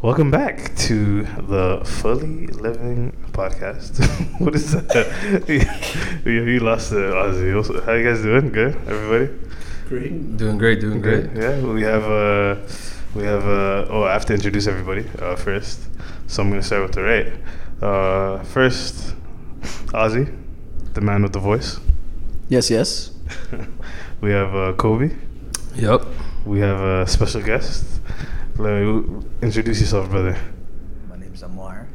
Welcome back to the Fully Living Podcast. what is that? you, you lost it, Ozzy. How you guys doing? Good, everybody. Great. Doing great, doing great. Yeah, we have uh, we have uh, oh, I have to introduce everybody uh, first. So I'm gonna start with the right. Uh, first, Ozzy, the man with the voice. Yes, yes. we have uh, Kobe. Yep. We have a special guest. Let me introduce yourself, brother. My name's Amar,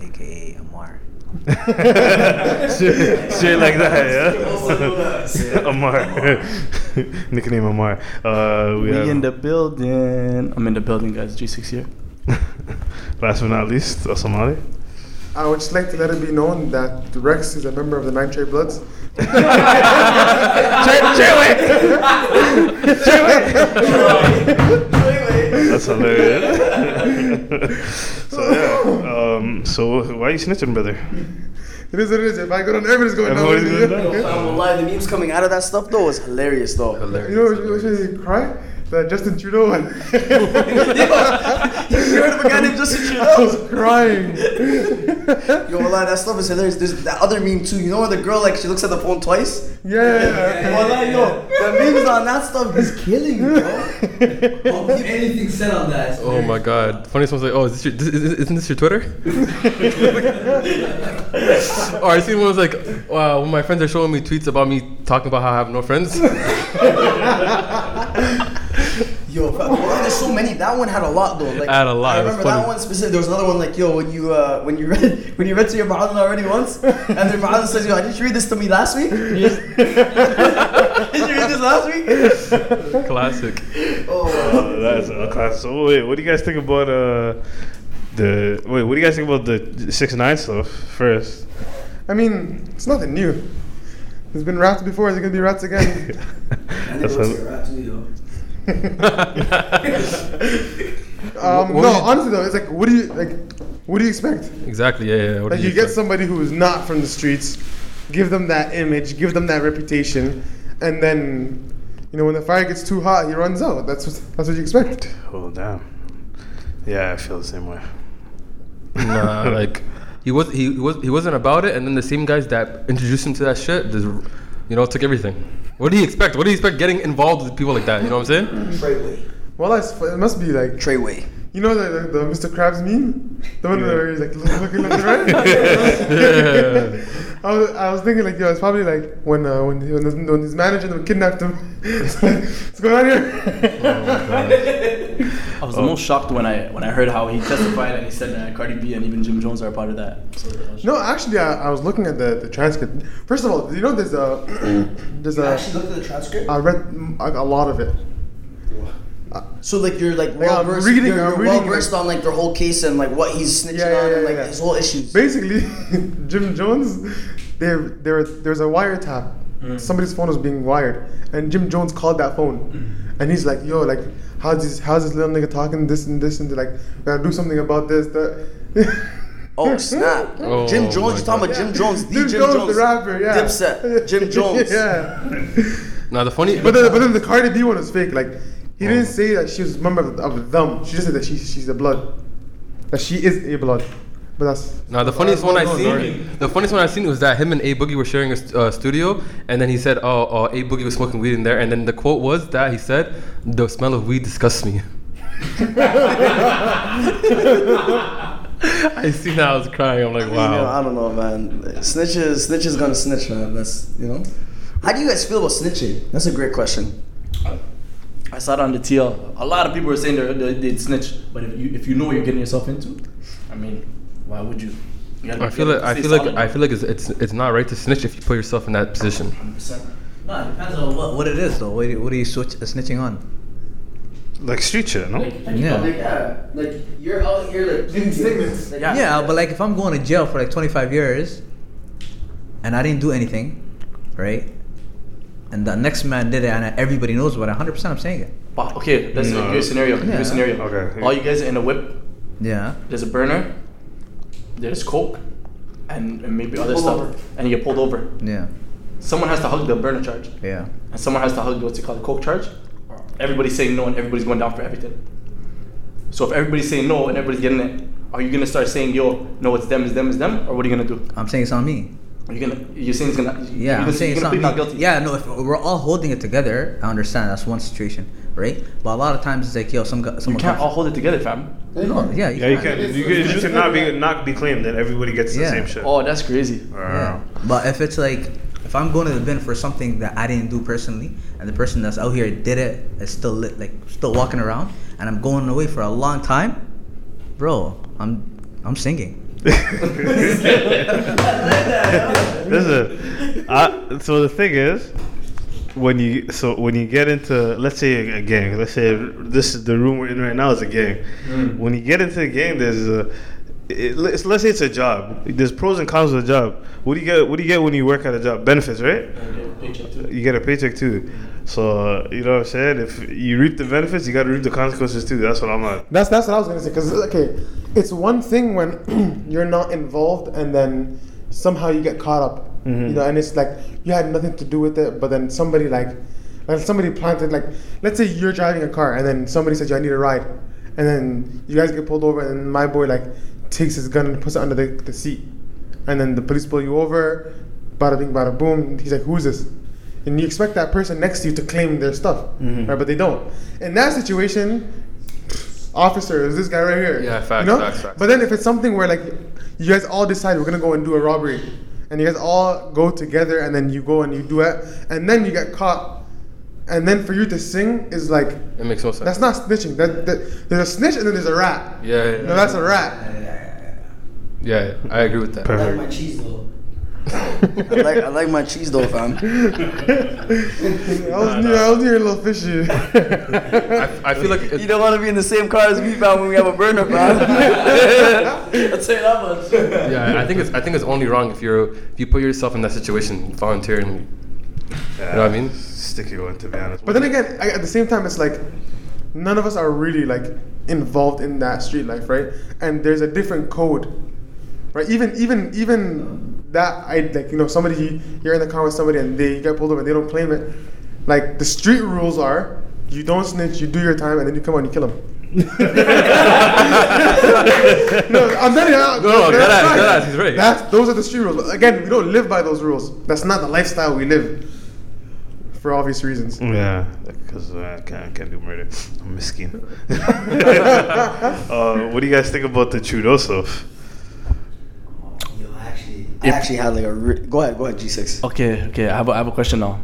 aka Amar. straight, straight like that, yeah. Amar, nickname Amar. Uh, we, We have in the building. I'm in the building, guys. G6 here. last but not least, a Somali. I would just like to let it be known that Rex is a member of the Nine Trey Bloods. That's hilarious. so yeah. Um, so why are you snitching, brother? It is what it is. If I go down, everybody's going down. Everybody's going down. I'm gonna lie, the memes coming out of that stuff though was hilarious though. Hilarious. You know what what made me cry? That uh, Justin Trudeau one. you heard of a guy named Justin Trudeau? I was crying. Yo, lie, that stuff is hilarious. There's that other meme too. You know where the girl like she looks at the phone twice? Yeah, yeah, yeah. Wallah, yo, the memes on that stuff is killing me, bro. Don't keep anything said on that. Oh my god. Funniest one's like, oh, is this your, this, is- isn't this your Twitter? or I seen one was like, uh, wow, when my friends are showing me tweets about me talking about how I have no friends. Yo, but, well, there's so many. That one had a lot though. Like Had a lot, I remember that one specific. There was another one like, yo, when you uh, when you read when you read to your Ma'adhan already once, and then Ma'adhan says, yo, did you read this to me last week? did you read this last week? Classic. Oh, Uh, that's a classic. So wait, what do you guys think about uh the wait? What do you guys think about the six nine stuff first? I mean, it's nothing new. There's been rats before. There's gonna be rats again. That's a- Um, What no, honestly though, it's like, what do you like? What do you expect? Exactly, yeah, yeah. What Like did you get somebody who is not from the streets, give them that image, give them that reputation, and then, you know, when the fire gets too hot, he runs out. That's what, that's what you expect. Oh damn. Yeah, I feel the same way. Nah, like he was he, he was he wasn't about it, and then the same guys that introduced him to that shit, just, you know, took everything. What do you expect? What do you expect getting involved with people like that? You know what I'm saying? Mm-hmm. Treyway. Well, I s- it must be like, Treyway. you know, the, the, the Mr. Krabs meme, the one where he's like looking left and right. Yeah. I was, I was thinking like, yo, it's probably like when uh, when when his, when his manager them kidnapped him. It's like, What's going on here? I was the most shocked when I when I heard how he testified and he said that Cardi B and even Jim Jones are a part of that. So, no, actually, I, I was looking at the, the transcript. First of all, you know, there's a there's You a actually looked at the transcript. I read mm, a, a lot of it. So like you're like Like, well I'm versed, reading- you're, I'm you're well versed like- on like their whole case and like what he's snitching Yeah, yeah, on and like yeah. his whole issues. Basically, Jim Jones, there there there's a wiretap. Mm. Somebody's phone was being wired, and Jim Jones called that phone, mm. and he's like, "Yo, like, how's this how's this little nigga talking this and this and they're like, gotta do something about this." That. Oh snap! Oh, Jim Jones, my you talking about Jim Jones, the Jim Jim, Jones, Jones, the rapper, yeah. Dipset, Jim Jones. yeah. Now the funny, But then, but then the Cardi B one was fake. Like, he didn't say that she was a member of, of them. She just said that she, she's a blood. That she is a blood. But that's. now the funniest one I no, seen, the funniest one I seen was that him and A Boogie were sharing a st- uh, studio, and then he said, "Oh, oh, A Boogie was smoking weed in there," and then the quote was that he said, "The smell of weed disgusts me." I seen that I was crying. I'm like, You know, I don't know, man. Snitches, snitches gonna snitch, man. That's you know. How do you guys feel about snitching? That's a great question. I saw it on the TL. A lot of people were saying they're, they they'd snitch, but if you if you know what you're getting yourself into, I mean, why would you? you gotta- I you feel gotta like I stay feel like solid. I feel like it's, it's it's not right to snitch if you put yourself in that position. 100%. No, it depends on what, what it is though. What are you, what are you switch, uh, snitching on? Like street shit, no? Yeah. Like, yeah, like you're out here like Giving statements. Like, Yeah, but like if I'm going to jail for like 25 years and I didn't do anything, right? And the next man did it and everybody knows about it, 100% I'm saying it. But, okay, let's No. give a scenario. Give Yeah. a scenario. Okay. All you guys are in a whip. Yeah. There's a burner. There's coke, and, and maybe other stuff, over. and you get pulled over. Yeah. Someone has to hug the burner charge, Yeah. and someone has to hug what's it called, the coke charge. Everybody's saying no, and everybody's going down for everything. So if everybody's saying no and everybody's getting it, are you gonna start saying yo, no, it's them, it's them, it's them, or what are you gonna do? I'm saying it's on me. Are you gonna? You're saying it's gonna? Yeah, you're I'm saying you're it's not not guilty. Yeah, no, if we're all holding it together, I understand that's one situation, right? But a lot of times it's like, yo, some guy, You can't comes- all hold it together, fam. No, yeah, you Yeah, you can. can. You, can, you should not be not be claimed that everybody gets the same shit. Oh, that's crazy. Yeah. But if it's like, if I'm going to the bin for something that I didn't do personally, and the person that's out here did it is still lit, like still walking around, and I'm going away for a long time, bro, I'm I'm singing. Listen, I, so the thing is, when you so when you get into let's say a gang, let's say this is the room we're in right now is a gang. Mm. When you get into a gang, there's a it, let's, let's say it's a job. There's pros and cons of a job. What do you get? What do you get when you work at a job? Benefits, right? You get a paycheck too. So uh, you know what I'm saying. If you reap the benefits, you got to reap the consequences too. That's what I'm at. That's that's what I was gonna say. Cause okay, it's one thing when you're not involved and then somehow you get caught up. You know, and it's like you had nothing to do with it, but then somebody like, like somebody planted like, let's say you're driving a car and then somebody says, "I need a ride," and then you guys get pulled over and my boy like takes his gun and puts it under the, the seat, and then the police pull you over, bada bing bada boom. He's like, "Who's this?" And you expect that person next to you to claim their stuff, mm-hmm. right? But they don't. In that situation, officer is this guy right here. Yeah, facts, you know? facts, facts. But then if it's something where like you guys all decide we're gonna go and do a robbery, and you guys all go together, and then you go and you do it, and then you get caught, and then for you to sing is like It makes no sense. that's not snitching. That, that there's a snitch and then there's a rat. Yeah, yeah, No, that's a rat. Yeah, yeah, I agree with that. I like my cheese though. I like I like my cheese though, fam. I was near, I was near a little fishy. I, I feel like it, You don't want to be in the same car as me, fam, when we have a burner, fam. I'd say that much. yeah, I think it's I think it's only wrong if you're if you put yourself in that situation voluntarily. Yeah. You know what I mean? Sticky one, to be honest. But then again, I, at the same time, it's like none of us are really like involved in that street life, right? And there's a different code, right? Even even even that I like you know somebody you're in the car with somebody and they get pulled over and they don't claim it. Like the street rules are, you don't snitch, you do your time, and then you come out and you kill them. no, I'm telling you. No, no, that's right. deadass, he's right. That's those are the street rules. Again, we don't live by those rules. That's not the lifestyle we live. For obvious reasons. Yeah, because uh, I can't, I can't do murder. I'm miskin. uh, what do you guys think about the Trudeau stuff? Yo, I actually, I actually had like a. Re- go ahead, go ahead, G6. Okay, okay. I have a, I have a question now.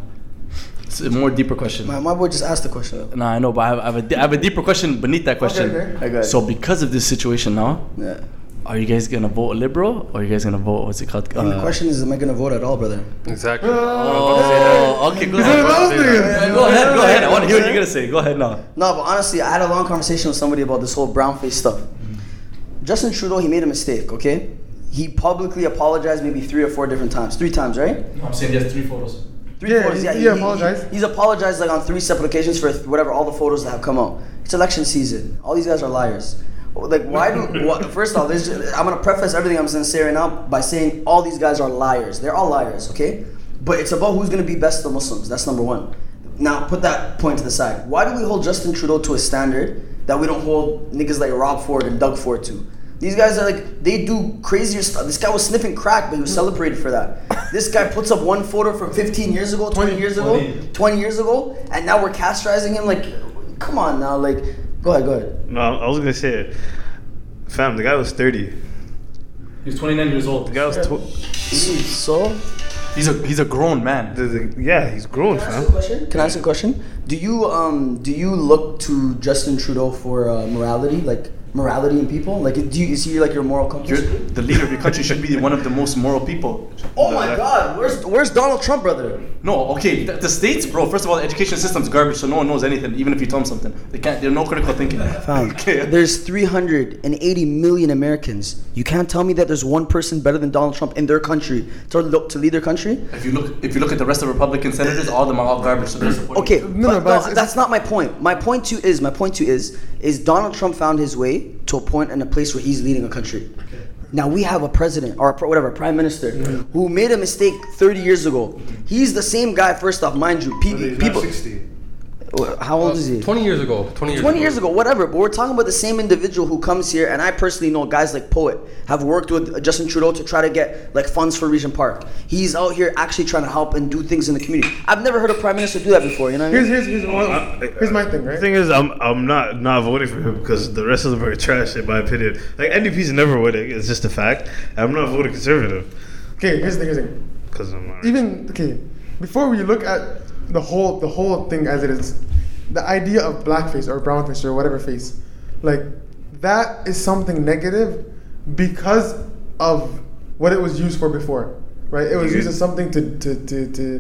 It's a more deeper question. My, my boy just asked the question. though. Nah, I know, but I have, I have, a, di- I have a deeper question beneath that question. okay. I got. So because of this situation now, Yeah. are you guys gonna vote liberal or are you guys gonna vote what's it called? And the Uh, question is, am I gonna vote at all, brother? Exactly. Oh, okay, go ahead. Go ahead, go ahead. I want to hear what you're gonna say. Go ahead now. No, but honestly, I had a long conversation with somebody about this whole brown face stuff. Justin Trudeau, he made a mistake, okay? He publicly apologized maybe three or four different times. Three times, right? I'm saying there's three photos. Three Yeah, photos. he- Yeah, he apologized. he's apologized like on three separate occasions for whatever all the photos that have come out. It's election season. All these guys are liars. Like, why do? What, first off, there's just, I'm gonna preface everything I'm gonna say right now by saying all these guys are liars. They're all liars, okay? But it's about who's gonna be best to the Muslims. That's number one. Now, put that point to the side. Why do we hold Justin Trudeau to a standard that we don't hold niggas like Rob Ford and Doug Ford to? These guys are like, they do crazier stuff. This guy was sniffing crack, but he was celebrated for that. This guy puts up one photo from 15 years ago, 20 years ago, 20 years ago, and now we're castrating him. Like, come on now. Like, go ahead, go ahead. No, I was gonna say, fam, the guy was 30. He's 29 years old. The guy was tw- So, He's a he's a grown man. the, the, yeah, he's grown, Can I ask you a question? Can I ask a question? Do you um do you look to Justin Trudeau for uh, morality, like morality in people? Like, do you is he like your moral compass? You're, the leader of your country should be one of the most moral people. oh my God, where's where's Donald Trump, brother? No, okay, the, the states, bro. First of all, the education system's garbage, so no one knows anything, even if you tell them something. They can't. There's no critical thinking. Fam, Okay. there's 380 million Americans. You can't tell me that there's one person better than Donald Trump in their country to look to lead their country. If you look, if you look at the rest of Republican senators, all of them are all garbage. So they're supporting. Okay, No, but, no, but no, it's- it's- that's not my point. My point to is my point to is is Donald Trump found his way to a point and a place where he's leading a country. Now we have a president or a, whatever prime minister who made a mistake 30 years ago. He's the same guy. First off, mind you, pe- people. Wh- How old is he? 20 years ago. 20 years 20 ago. years ago, whatever. But we're talking about the same individual who comes here, and I personally know guys like Poet have worked with uh, Justin Trudeau to try to get like funds for Regent Park. He's out here actually trying to help and do things in the community. I've never heard a prime minister do that before. You know what I Here's mean? here's here's, one, here's my thing, The thing is, I'm I'm not not voting for him because the rest of them are trash in my opinion. Like NDP's never winning; it's just a fact. I'm not voting conservative Okay, here's the thing. Here's the thing. because I'm not. Even okay, before we look at the whole the whole thing as it is, the idea of blackface or brownface or whatever face, like that is something negative because of what it was used for before, right? It was used as something to to to to,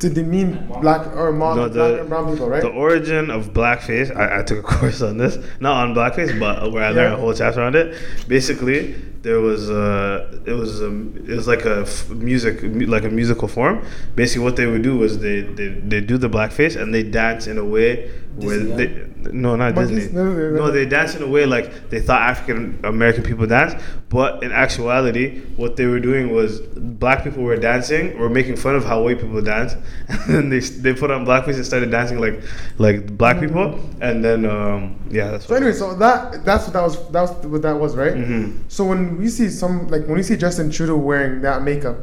to demean black or mock No, black and brown people, right? The origin of blackface, I, I took a course on this, not on blackface, but where I learned Yeah. a whole chapter on it. Basically, there was a, it was um, it was like a f- music like a musical form. Basically, what they would do was they they they do the blackface and they dance in a way where Disney, they no not Monkeys? Disney No, they dance in a way like they thought African American people dance, but in actuality, what they were doing was black people were dancing or making fun of how white people dance, and then they they put on blackface and started dancing like like black people, and then um, yeah, that's So anyway, so that that's what that was that's what that was, right? Mhm. So when we see some like when we see Justin Trudeau wearing that makeup,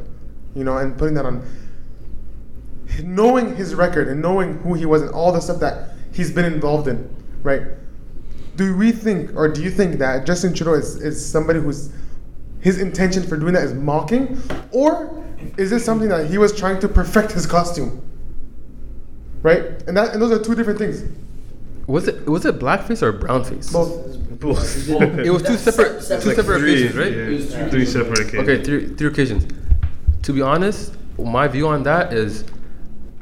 you know, and putting that on, knowing his record and knowing who he was and all the stuff that he's been involved in, right? Do we think or do you think that Justin Trudeau is, is somebody who's his intention for doing that is mocking, or is this something that he was trying to perfect his costume? Right? And that and those are two different things. Was it was it blackface or brownface? Both. Both. It was two separate, Separate. two separate three, occasions, right? yeah, three separate occasions. Okay, three three occasions. To be honest, my view on that is,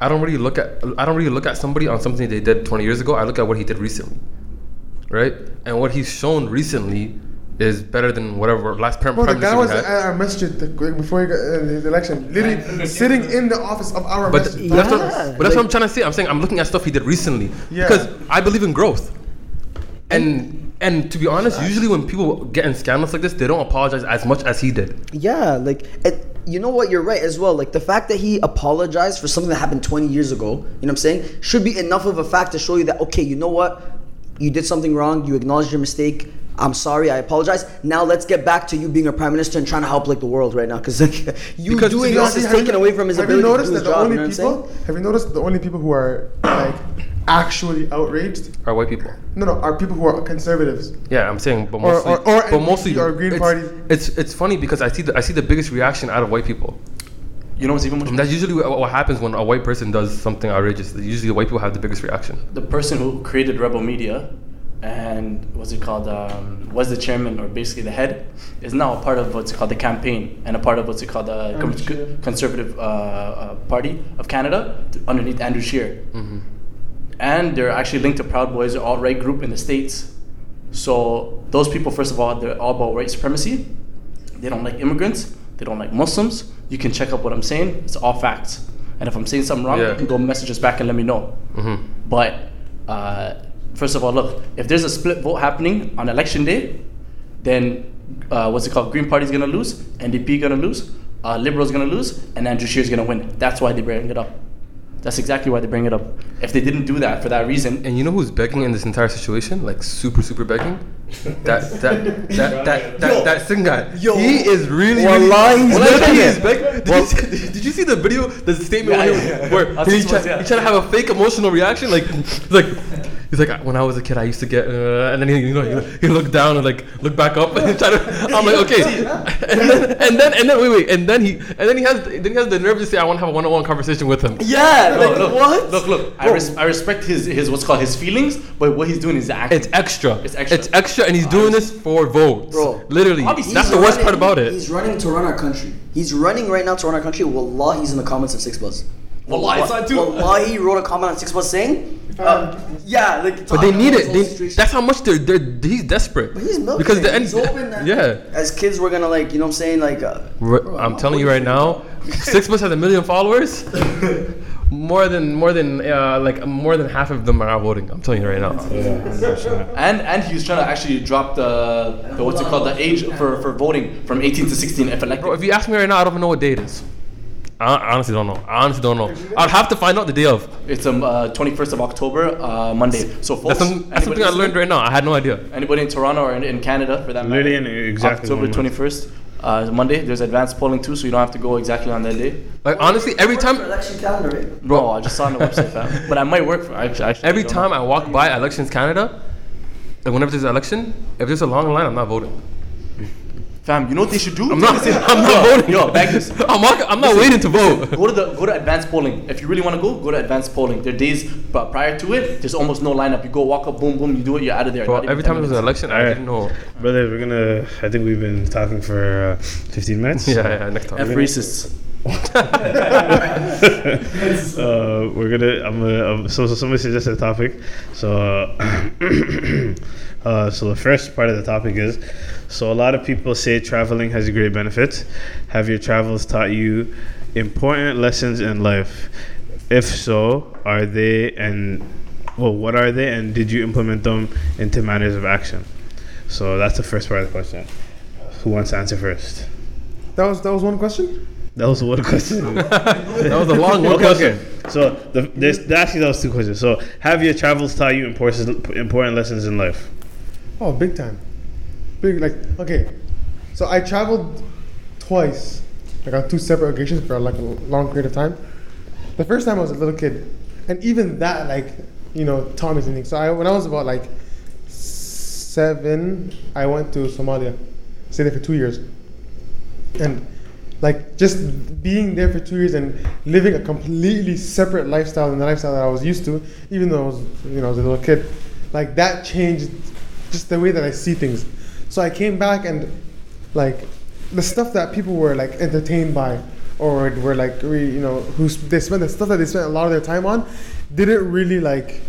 I don't really look at I don't really look at somebody on something they did 20 years ago. I look at what he did recently, right? And what he's shown recently is better than whatever last prime Bro, the prime guy was we had. at our masjid the- before he got uh, his election, literally sitting in the office of our But, masjid. but that's, what, but that's what I'm trying to say. I'm saying I'm looking at stuff he did recently Yeah. because I believe in growth. And and to be honest, usually when people get in scandals like this, they don't apologize as much as he did. Yeah, like it, you know what? You're right as well. Like the fact that he apologized for something that happened 20 years ago, you know what I'm saying, should be enough of a fact to show you that okay, you know what, you did something wrong. You acknowledged your mistake. I'm sorry. I apologize. Now let's get back to you being a prime minister and trying to help like the world right now, because like you Because doing this is taken away from his have ability you to noticed do his that the job. only You know people? Have you noticed the only people who are like actually outraged? Are white people? No, no, are people who are conservatives. Yeah, I'm saying, but mostly, or- or but mostly, or Green it's, Party. It's it's funny because I see the I see the biggest reaction out of white people. You know what's even And more? that's usually what, what happens when a white person does something outrageous. Usually, the white people have the biggest reaction. The person who created Rebel Media and what's it called um, was the chairman or basically the head is now a part of what's called the campaign and a part of what's it called the con- conservative uh, uh, party of Canada underneath Andrew Scheer. And they're actually linked to Proud Boys, an alt-right group in the states. So those people, first of all, they're all about white supremacy. They don't like immigrants. They don't like Muslims. You can check up what I'm saying. It's all facts. And if I'm saying something wrong, Yeah. you can go message us back and let me know. But uh, first of all, look, if there's a split vote happening on election day, then uh, what's it called? Green Party's gonna lose, NDP gonna lose, uh, Liberals gonna lose, and Andrew Scheer's gonna win. That's why they bring it up. That's exactly why they bring it up. If they didn't do that for that reason, And you know who's begging in this entire situation? Like super, super begging. That that that that that, that Singh guy. Yo. he is really. Wallahi, really he's Wallahi, begging. he is begging. Did, you see, did you see the video? The statement Yeah, where, yeah, he, yeah. where I've he, seen try, some, yeah. he tried to have a fake emotional reaction, like like. He's like, when I was a kid, I used to get, uh, and then he, you know, he, he looked down and like looked back up and try to. I'm like, okay, and then, and then and then wait, wait, and then he and then he has then he has the nerve to say, I want to have a one-on-one conversation with him. Yeah, No, like look, what? Look, look. I, res- I respect his his what's called his feelings, but what he's doing is acting. It's extra. It's extra. It's extra, and he's doing this for votes. Bro. literally, Obviously, that's He's the worst part about it. He's running to run our country. He's running right now to run our country. Wallah, he's in the comments of Six Buzz. Wallahi, it's not too- Wallah, he wrote a comment on Six Buzz saying, uh, yeah, like. But they need it. They, that's how much they're, they're. He's desperate. But he's milking because the end. he's hoping that yeah. as kids we're gonna like, you know what I'm saying? Like, uh, We're- I'm telling you right now, Six Plus has a million followers. More than more than uh, like more than half of them are voting. I'm telling you right now. and and he's trying to actually drop the, the what's it called the age for, for voting from 18 to 16 if elected. Bro, if you ask me right now, I don't even know what date it is. I honestly don't know. I honestly don't know. I'd have to find out the day of. It's um uh, 21st of October, uh, Monday. So folks, That's, some, that's something I learned right now. I had no idea. Anybody in Toronto or in, in Canada for that matter? Literally in exactly October 21st, uh, Monday. There's advanced polling too, so you don't have to go exactly on that day. Like honestly, every time, election calendar, right? Bro, I just saw on the website, fam. But I might work for. Actually, actually every don't time know. I walk by Elections Canada, like whenever there's an election, if there's a long line, I'm not voting. Fam, you know what they should do? I'm not. I'm not voting. Yo, bag this. I'm not. I'm not waiting to vote. Go to the go to advanced polling. If you really want to go, go to advanced polling. There are days, but prior to it, there's almost no lineup. You go walk up, boom, boom, you do it, you're out of there. Bro, Not even every 10 time there's an minutes. election, I Alright. didn't know. Brothers, we're gonna. I think we've been talking for uh, 15 minutes. Yeah, yeah. Next F time. racists. uh, we're gonna. I'm gonna. Um, so, so somebody suggested a topic. So, uh, so the first part of the topic is. So a lot of people say traveling has a great benefit. Have your travels taught you important lessons in life? If so, are they and well, what are they, and did you implement them into manners of action? So that's the first part of the question. Who wants to answer first? That was that was one question. That was one question. That was a long one okay, question. okay. So the, there's actually that was two questions. So have your travels taught you important important lessons in life? Oh, big time. Big like okay. So I traveled twice, like on two separate occasions for like a long period of time. The first time I was a little kid, and even that like you know taught me something. So I when I was about like seven, I went to Somalia, stayed there for two years, and like just being there for two years and living a completely separate lifestyle than the lifestyle that I was used to, even though I was you know I was a little kid, like that changed just the way that I see things. So I came back and like the stuff that people were like entertained by or were like re, you know who they spent the stuff that they spent a lot of their time on didn't really like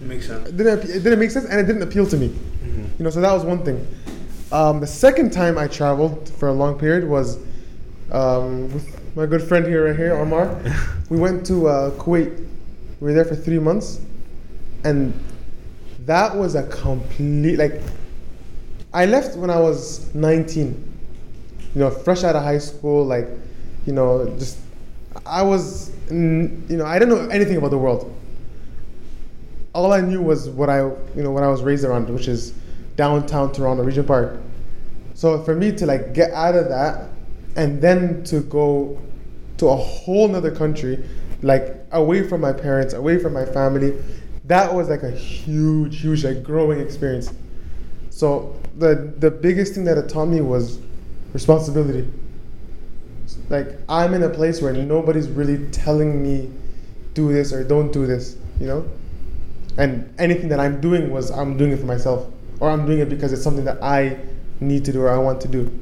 Makes sense. didn't it didn't make sense and it didn't appeal to me. You know, so that was one thing. Um, the second time I traveled for a long period was um, with my good friend here, right here, Omar. we went to uh, Kuwait. We were there for three months, and that was a complete like. I left when I was 19. You know, fresh out of high school, like, you know, just I was, you know, I didn't know anything about the world all I knew was what I you know what I was raised around, which is downtown Toronto, Regent Park. So for me to like get out of that and then to go to a whole nother country, like away from my parents, away from my family, that was like a huge, huge like growing experience. So the the biggest thing that it taught me was responsibility. Like I'm in a place where nobody's really telling me do this or don't do this, you know? and anything that I'm doing was I'm doing it for myself, or I'm doing it because it's something that I need to do or I want to do.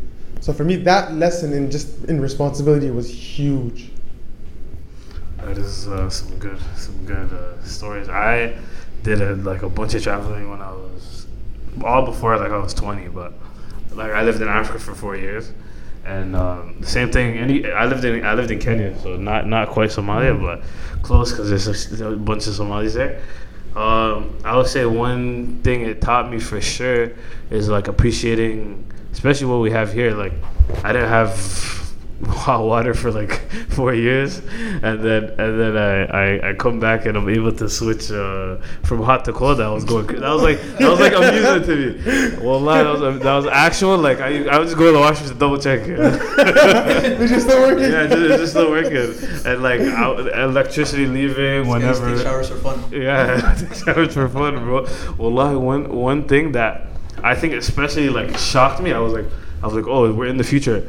So for me, that lesson in just in responsibility was huge. That is uh, some good, some good uh, stories. I did a, like a bunch of traveling when I was all before like I was twenty, but like I lived in Africa for four years, and um, the same thing. Any I lived in I lived in Kenya, so not not quite Somalia, but close because there's a, a bunch of Somalis there. Um, I would say one thing it taught me for sure is like appreciating, especially what we have here. Like I didn't have hot water for like four years, and then and then I, I, I come back and I'm able to switch uh, from hot to cold. That was going. That was like that was like amusing to me. Well, that was that was actual. Like I I was just going to the washroom to double check. It's just not working. yeah, it's just, it's just not working. And like I, electricity leaving whenever. Take showers for fun. Yeah, showers for fun, bro. Wallahi, one one thing that I think especially like shocked me. I was like, I was like, oh, we're in the future.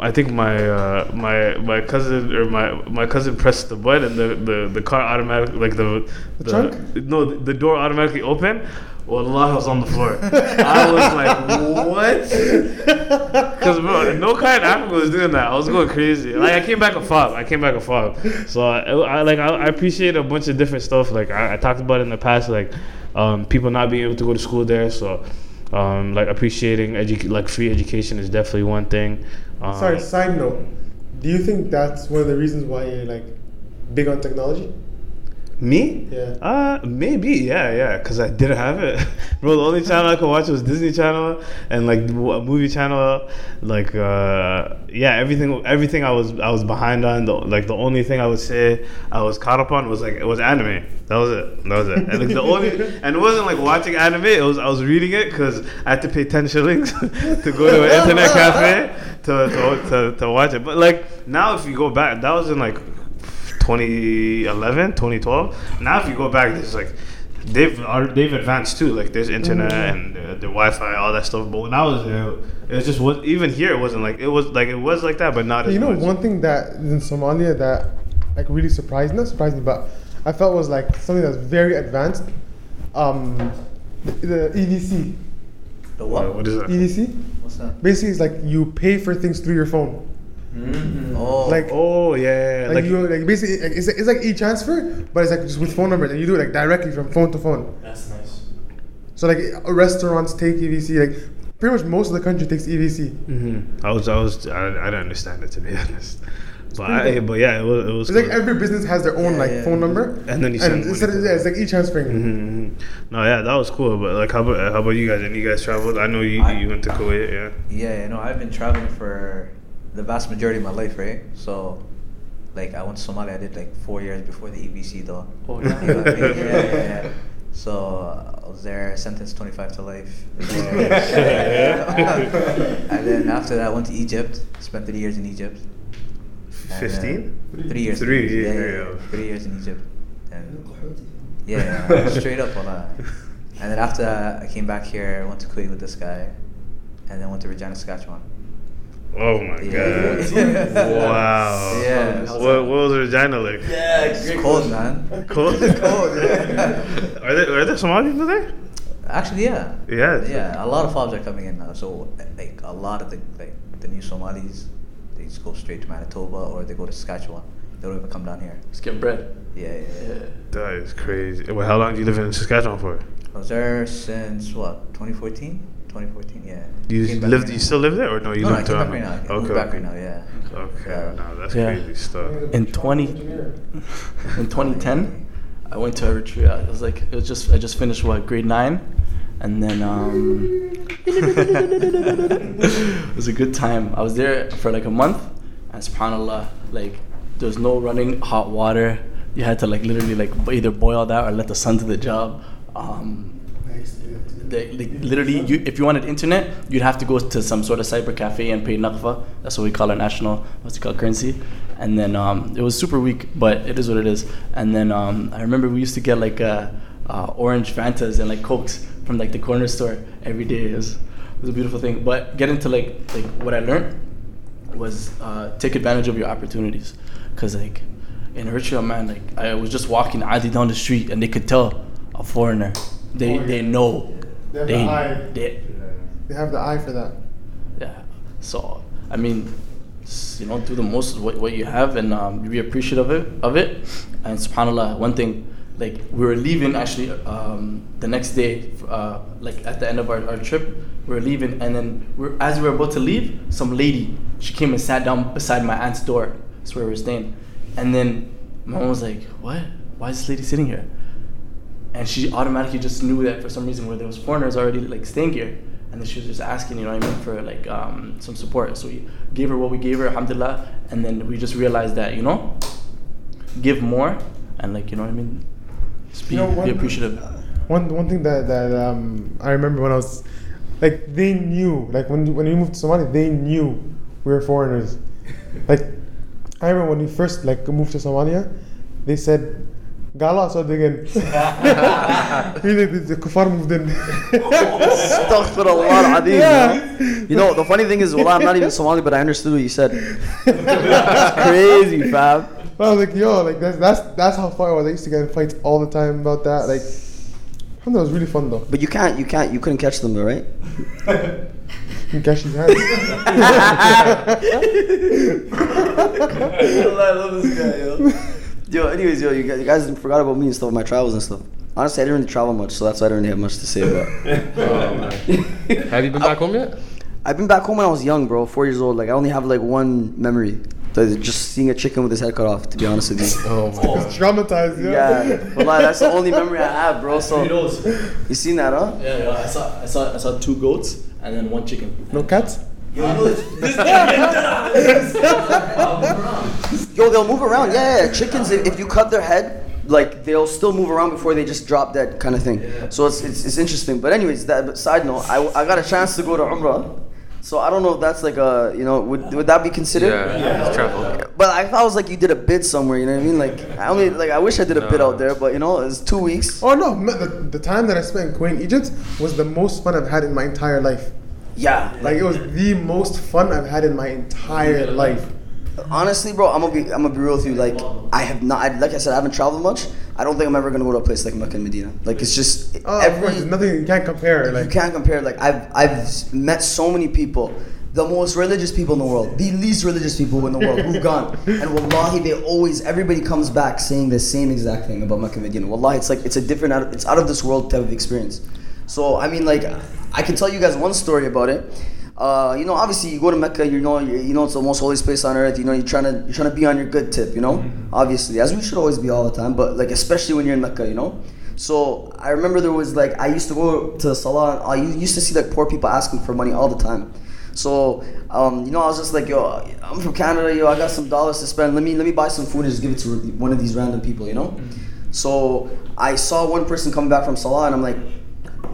I think my uh, my my cousin or my my cousin pressed the button and the, the, the car automatically like the The trunk? no the, the door automatically opened. Wallahi, I was on the floor. I was like, what? Because bro, no car in Africa was doing that. I was going crazy. Like I came back a fob. I came back a fob. So I, I like I, I appreciate a bunch of different stuff. Like I, I talked about in the past, like um, people not being able to go to school there. So um, like appreciating edu- like free education is definitely one thing. Um, Sorry. Side note: Do you think that's one of the reasons why you're like big on technology? Me? Yeah. Uh, maybe. Yeah, yeah. Cause I didn't have it, bro. The only channel I could watch was Disney Channel and like a movie channel. Like, uh, yeah, everything, everything I was, I was behind on. The, like the only thing I would say I was caught up on was like it was anime. That was it. That was it. And like the only, and it wasn't like watching anime. It was I was reading it because I had to pay ten shillings to go to an internet cafe to, to, to, to watch it. But like now, if you go back, that was in like 2011, 2012. Now, if you go back, there's like they've are, they've advanced too. Like there's internet and uh, the Wi-Fi, all that stuff. But when I was there, it was just was even here. It wasn't like it was like it was like that, but not as You know, much. one thing that in Somalia that like really surprised, not surprised me, but I felt was like something that's very advanced. Um, the, the EVC. The Uh, what? what is that? EVC. What's that? Basically, it's like you pay for things through your phone. Oh, Like, Oh yeah, like, you like basically like, it's, it's like e-transfer, but it's like just with phone numbers, and you do it like directly from phone to phone. That's nice. So like restaurants take EVC, like pretty much most of the country takes E EVC. hmm I was I was I, I didn't understand it to be honest. But I, but yeah, it was it was. It's like every business has their own Yeah, like yeah. phone number, And then you send and money instead of, yeah, it's like e-transferring. Mhm, mhm. No, yeah, that was cool. But like, how about how about you guys? And you guys traveled? I know you I- you went to Kuwait, yeah. Yeah, you know, I've been traveling for the vast majority of my life, right? So, like, I went to Somalia. I did like four years before the EVC, though. Oh, You know yeah. I mean? yeah, yeah, yeah. So I was there, sentenced 25 to life. and then after that, I went to Egypt. Spent three years in Egypt. Uh, 15? Three years. in Three, Egypt. yeah, yeah. Three years in Egypt. And yeah, yeah, straight up on that. And then after that, I came back here, I went to Kuwait with this guy, and then went to Regina, Saskatchewan. Oh my Yeah. god! wow. Yeah. What, what was Regina like? Yeah, it's cold, man. Cold. cold, yeah. are there are there Somalis there? Actually, yeah. Yeah. Yeah, a lot of fobs are coming in now. So, like, a lot of the like the new Somalis, they just go straight to Manitoba or they go to Saskatchewan. They don't even come down here. Let's get bread. Yeah, yeah, yeah. Yeah. That is crazy. Well, how long do you live in Saskatchewan for? I was there since what? 2014. 2014. Yeah. You lived? right you still live there, or no? You no, no, I live came back right now. Okay. moved back right now. Yeah. Okay. Yeah. No, that's Yeah. crazy stuff. In 20, in 2010, I went to Eritrea. It was like it was just I just finished what grade nine, and then um, it was a good time. I was there for like a month, and Subhanallah, like there was no running hot water. You had to like literally like either boil that or let the sun do the job. Um, like, literally, you, if you wanted internet, you'd have to go to some sort of cyber cafe and pay nakfa. That's what we call our national, what's it called, currency. And then um, it was super weak, but it is what it is. And then um, I remember we used to get like uh, uh, orange Fantas and like Cokes from like the corner store every day. It was, it was a beautiful thing. But getting to like like what I learned was uh, take advantage of your opportunities, cause like in Eritrea, man, like I was just walking Adi down the street and they could tell a foreigner. They they know. They have They, the eye. they, They have the eye for that. yeah. So I mean, you know, do the most of what, what you have and um, be appreciative of it. Of it. And Subhanallah, one thing, like we were leaving actually um, the next day, uh, like at the end of our, our trip, we were leaving, and then we're, as we were about to leave, some lady she came and sat down beside my aunt's door. That's where we were staying, and then my mom was like, "What? Why is this lady sitting here?" And she automatically just knew that for some reason where there was foreigners already like staying here and then she was just asking you know what i mean for like um, some support so we gave her what we gave her alhamdulillah and then we just realized that you know give more and like you know what i mean just be, You know, be appreciative One one thing that that um, I remember when I was like they knew like when when we moved to Somalia they knew we were foreigners. Like I remember when we first like moved to Somalia, they said. Gala so again. Really, the, the kuffar moved in. Astaghfirullah al-Azim, Yeah. you know? The funny thing is, well, I'm not even Somali, but I understood what you said. It's crazy, fam. But I was like, yo, like that's that's that's how far I was. I used to get in fights all the time about that. Like, that was really fun though. But you can't, you can't, you couldn't catch them though, right? You catch his hands. I love this guy, yo. Yo, anyways, yo, you guys, you guys forgot about me and stuff, my travels and stuff. Honestly, I didn't really travel much, so that's why I don't really have much to say about. Oh, have you been back home yet? I've been back home when I was young, bro, four years old. Like I only have like one memory. So just seeing a chicken with his head cut off. To be honest with you. Oh my god. Traumatized, yeah. Yeah, Wallah, that's the only memory I have, bro. So you seen that, huh? Yeah, yeah. I saw, I saw, I saw two goats and then one chicken. No cats? Yo, they'll move around. Yeah, yeah. yeah. Chickens, if, if you cut their head, like they'll still move around before they just drop dead, kind of thing. So it's, it's, it's interesting. But anyways, that but side note, I, I got a chance to go to Umrah. So I don't know if that's like a you know would would that be considered? Yeah, it's travel. But I thought it was like you did a bid somewhere. You know what I mean? Like I only like I wish I did a bid out there, but you know it's two weeks. Oh no, the, the time that I spent in Kuwait, Egypt was the most fun I've had in my entire life. Yeah. Like it was the most fun I've had in my entire life. Honestly, bro, I'm gonna be I'm gonna be real with you. Like I have not, I, like I said, I haven't traveled much. I don't think I'm ever gonna go to a place like Mecca and Medina. Like it's just Oh, of course, there's nothing you can't compare. Like you can't compare. Like I've I've met so many people, the most religious people in the world, the least religious people in the world who've gone, and wallahi, they always everybody comes back saying the same exact thing about Mecca and Medina. Wallahi, it's like it's a different, out- it's out of this world type of experience. So I mean, like I can tell you guys one story about it. Uh, you know, obviously you go to Mecca, you know, you, you know it's the most holy place on earth. You know, you're trying to you're trying to be on your good tip. You know, obviously, as we should always be all the time. But like especially when you're in Mecca, you know. So I remember there was like I used to go to the salon. I used to see like poor people asking for money all the time. So um, you know, I was just like, yo, I'm from Canada, yo, I got some dollars to spend. Let me let me buy some food and just give it to one of these random people, you know. So I saw one person coming back from Salah, and I'm like,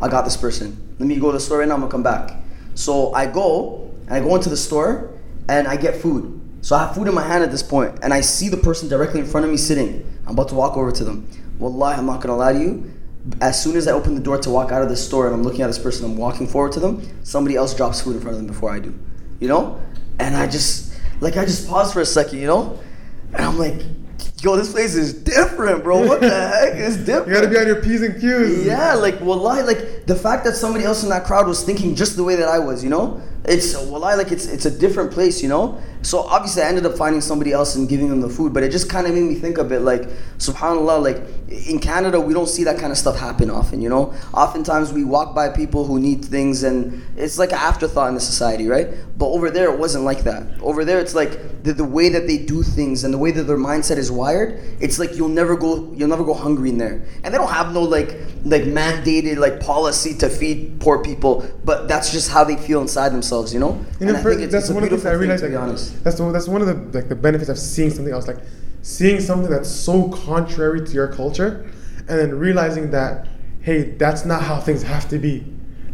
I got this person. Let me go to the store right now. I'm gonna come back. So I go and I go into the store and I get food. So I have food in my hand at this point, and I see the person directly in front of me sitting. I'm about to walk over to them. Wallahi, I'm not gonna lie to you. As soon as I open the door to walk out of the store and I'm looking at this person, I'm walking forward to them. Somebody else drops food in front of them before I do. You know? And I just like I just pause for a second, you know? And I'm like, yo, this place is different, bro. What the heck? It's different. you gotta be on your P's and Q's. Yeah, like wallahi, like the fact that somebody else in that crowd was thinking just the way that I was, you know, it's wallahi, like it's it's a different place, you know. So obviously, I ended up finding somebody else and giving them the food, but it just kind of made me think of it like, subhanallah, like in Canada we don't see that kind of stuff happen often, you know. Oftentimes we walk by people who need things, and it's like an afterthought in the society, right? But over there it wasn't like that. Over there it's like the, the way that they do things and the way that their mindset is wired. It's like you'll never go you'll never go hungry in there, and they don't have no like like mandated like policy to feed poor people, but that's just how they feel inside themselves, you know. You And I think it's- that's it's a one of the things I thing, realized. Like, be honest. that's the, that's one of the like the benefits of seeing something else. Like seeing something that's so contrary to your culture, and then realizing that hey, that's not how things have to be.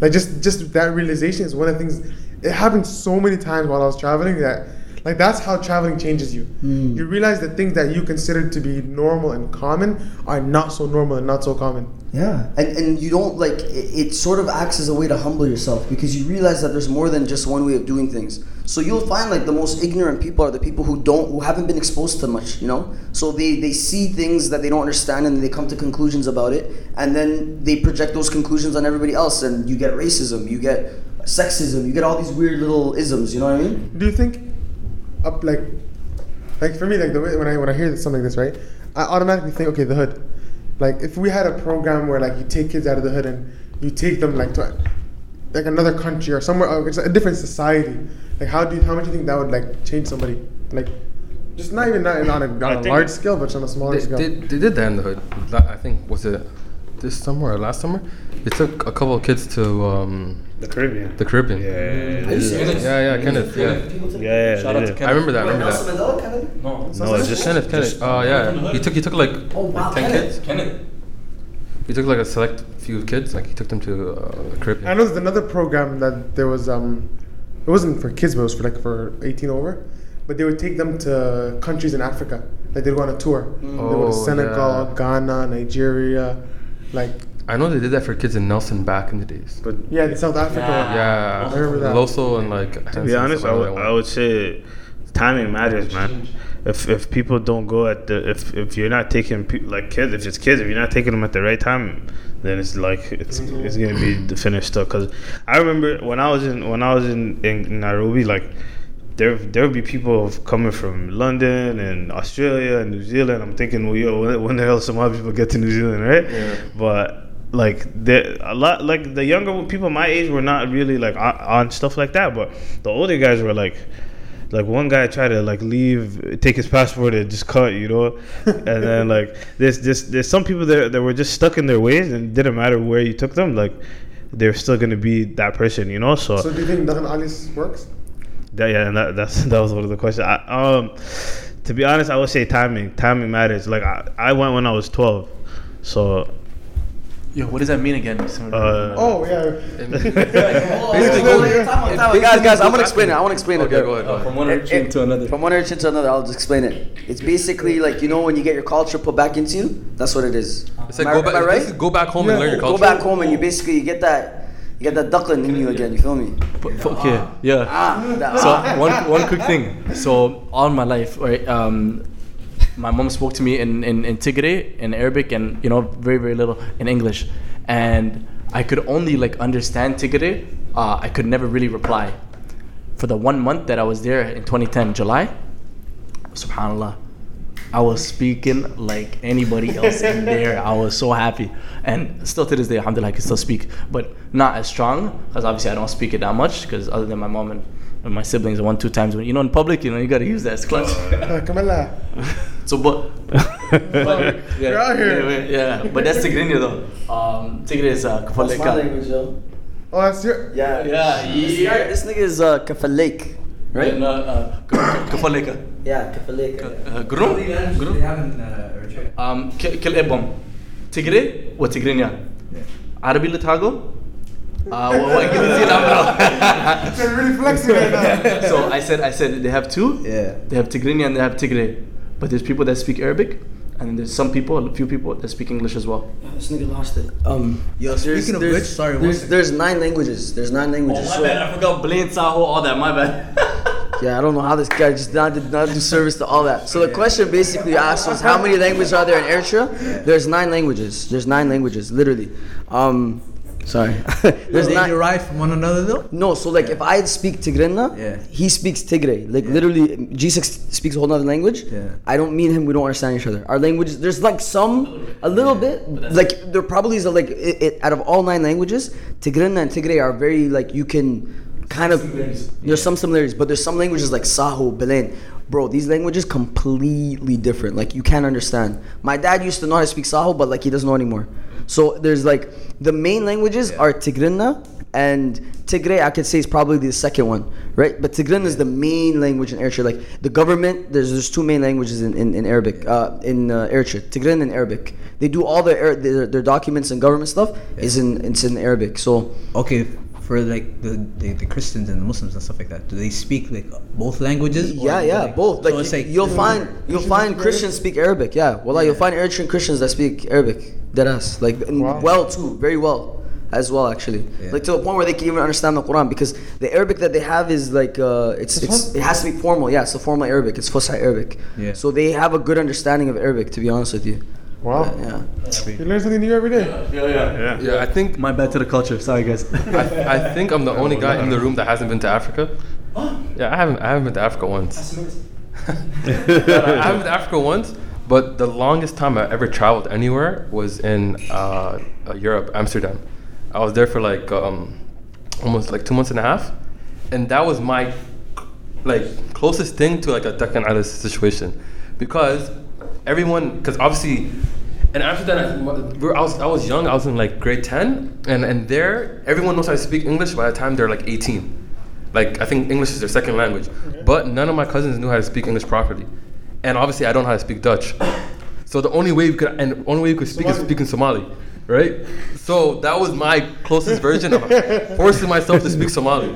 Like just just that realization is one of the things. It happened so many times while I was traveling that. Like that's how traveling changes you. Hmm. You realize that things that you consider to be normal and common are not so normal and not so common. Yeah, and and you don't like it, it. Sort of acts as a way to humble yourself because you realize that there's more than just one way of doing things. So you'll find like the most ignorant people are the people who don't, who haven't been exposed to much, you know. So they they see things that they don't understand and they come to conclusions about it, and then they project those conclusions on everybody else, and you get racism, you get sexism, you get all these weird little isms. You know what I mean? Do you think up like like for me like the way when I when I hear something like this right, I automatically think okay the hood. Like if we had a program where like you take kids out of the hood and you take them like to like another country or somewhere uh, it's a different society. Like how do you, how much do you think that would like change somebody? Like just not even not on a, on I a think- large scale, but on a smaller They, scale. they, they did that in the hood. I think was it this summer or last summer? They took a couple of kids to um, The Caribbean. the Caribbean. yeah, Are you serious? Yeah, yeah, Kenneth. Yeah, yeah, yeah. Shout out to did. Ken. I remember that. I Wait, remember Nelson that. Mandela, Kennedy? No, No, it's just Kenneth, Kenneth. just- Oh yeah, he took he took like, Oh, wow, like ten Kenneth. kids. Kenneth. He took like a select few kids. Like he took them to uh, the Caribbean. I know there's another program that there was um it wasn't for kids but it was for like for 18 over but they would take them to countries in Africa like they'd go on a tour they go to Oh, Senegal yeah. Ghana Nigeria like I know they did that for kids in Nelson back in the days. But yeah the South Africa one. Yeah, I remember that. Loso and like. to be honest, I would, I would say timing matters, man. If if people don't go at the if if you're not taking pe- like kids, if it's kids, if you're not taking them at the right time, then it's like it's it's gonna be the finished stuff. Cause I remember when I was in when I was in in Nairobi, like there there would be people coming from London and Australia and New Zealand. I'm thinking, well, yo, when, when the hell some other people get to New Zealand, right? Yeah. But like the a lot like the younger people my age were not really like on, on stuff like that, but the older guys were like like one guy tried to like leave, take his passport and just cut, you know, and then like there's this there's some people that that were just stuck in their ways and it didn't matter where you took them, like they're still gonna be that person, you know. So, So do you think Dhagan Celis works? that, yeah, and that, that's that was one of the questions. I, um, to be honest, I would say timing. Timing matters. Like I, I went when I was twelve, so Yo, what does that mean again? uh, Oh yeah. Basically, Hold on, go- time out, it time out. Guys, guys, I'm gonna explain it. back I wanna explain it. Okay, go ahead. Go Uh, ahead. from one It- origin it- to another. From one origin to another, I'll just explain it. It's basically like you know when you get your culture put back into you. That's what it is. It's like Am I- go am I back, right? go back home and learn your culture. Go back home and you basically you get that you get that duckling in you again. You feel me? Okay, yeah. Ah, So ah. one one quick thing. So all my life, right? Um, my mom spoke to me in, in, in Tigray, in Arabic, and you know very very little in English, and I could only like understand Tigray. Uh, I could never really reply. For the one month that I was there in 2010 July, Subhanallah, I was speaking like anybody else in there. I was so happy, and still to this day, Alhamdulillah, I can still speak, but not as strong because obviously I don't speak it that much. Because other than my mom and, and my siblings, one two times when you know in public, you know you gotta use that as clutch. Uh, Kamala. so, but, but yeah, You're out here. yeah, but that's Tigrinya though. Um, Tigray is uh, That's my Kafaleka. language, yo. Oh, that's your. Yeah, Yeah, This, yeah. guy, this nigga is uh, Kafalek, right? No, uh, Kafaleka. Yeah, Kafalek. Uh, Grum? Grum? They haven't uh, Eritrea. um, ك- كل ابهم تجري وتجرينيا عربي اللي uh, well, I can see. They're really flexing right now. So I said, I said they have two. Yeah. They have Tigrinya and they have Tigray, but there's people that speak Arabic, and there's some people, a few people that speak English as well. Yeah, this nigga lost it. Um, yo, speaking of which, sorry. There's, there's, nine languages. There's nine languages. Oh, my so bad. I forgot Blaine, Saho, all that. My bad. yeah, I don't know how this guy just not, did not do service to all that. So the question basically asked was, how many languages are there in Eritrea? There's nine languages. There's nine languages, literally. Um, sorry. There's they nine. derive from one another though. No, so like if I speak Tigrinya, Yeah. he speaks Tigray. Like literally, G6 speaks a whole other language. Yeah. I don't mean him. We don't understand each other. Our languages, there's like some, a little bit. Like there probably is a, like it, it, out of all nine languages, Tigrinya and Tigray are very like you can kind of. There's some similarities, but there's some languages like Saho, Belen. Bro, these languages completely different. Like you can't understand. My dad used to know how to speak Saho, but like he doesn't know anymore. So there's like the main languages are Tigrinya and Tigray. I could say is probably the second one, right? But Tigrinya is the main language in Eritrea. Like the government, there's there's two main languages in in, in Arabic, uh, in uh, Eritrea, Tigrinya and Arabic. They do all their, their their documents and government stuff is in it's in Arabic. So Okay, for like the, the, the Christians and the Muslims and stuff like that, do they speak like both languages? or yeah, yeah, they- both. Like, so it's like you'll find you'll find Christians speak Arabic. Yeah, well, you'll find Eritrean Christians that speak Arabic. That us like Wow. well too, very well as well actually. Yeah. Like to the point where they can even understand the Quran because the Arabic that they have is like uh, it's it's it has to be formal. Yeah, it's a formal Arabic. It's Fusha Arabic. Yeah. So they have a good understanding of Arabic. To be honest with you. Wow. Yeah. You learn something new every day. yeah yeah yeah. Yeah, I think my bad to the culture sorry guys I, I think I'm the only guy in the room that hasn't been to Africa. Yeah, I haven't I haven't been to Africa once. I haven't been to Africa once, but the longest time I ever traveled anywhere was in uh, uh, Europe, Amsterdam. I was there for like um, almost like two months and a half, and that was my like closest thing to like a Dhagan Celis situation, because everyone, because obviously. In Amsterdam, we're, I was I was young. I was in like grade ten, and and there everyone knows how to speak English by the time they're like eighteen. Like I think English is their second language, but none of my cousins knew how to speak English properly, and obviously I don't know how to speak Dutch. So the only way we could and the only way we could speak is Somali. speaking Somali, right? So that was my closest version of forcing myself to speak Somali,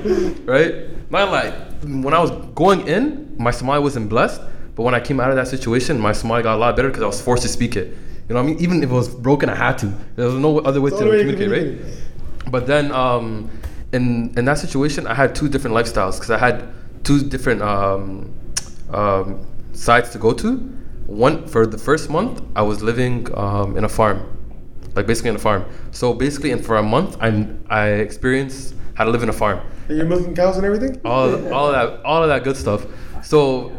right? My like when I was going in, my Somali wasn't blessed, but when I came out of that situation, my Somali got a lot better because I was forced to speak it. You know what I mean? Even if it was broken, I had to. There was no other way to the only way you communicate, right? But then, um, in in that situation, I had two different lifestyles because I had two different um, um, sides to go to. One for the first month, I was living um, in a farm, like basically in a farm. So basically, and for a month, I I experienced how to live in a farm And you're milking cows and everything. all all of that all of that good stuff. So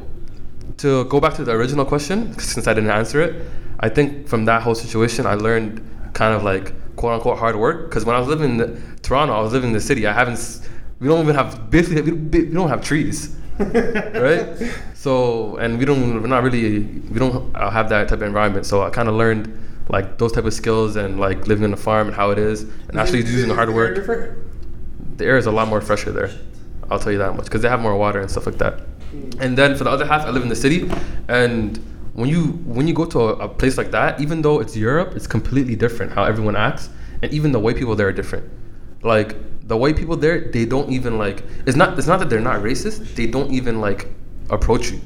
to go back to the original question, since I didn't answer it, I think from that whole situation, I learned kind of like quote unquote hard work. Because when I was living in the, Toronto, I was living in the city. I haven't. We don't even have basically. We don't- have trees. right? So, and we don't, we're not really, we don't have that type of environment. So I kind of learned like those type of skills and like living on a farm and how it is, and actually Is it- using hard the air work. different? The air is a lot more fresher there. I'll tell you that much because they have more water and stuff like that. And then for the other half, I live in the city, and when you when you go to a, a place like that, even though it's Europe, it's completely different how everyone acts, and even the white people there are different. Like the white people there, they don't even like. It's not. It's not that they're not racist. They don't even like approach you.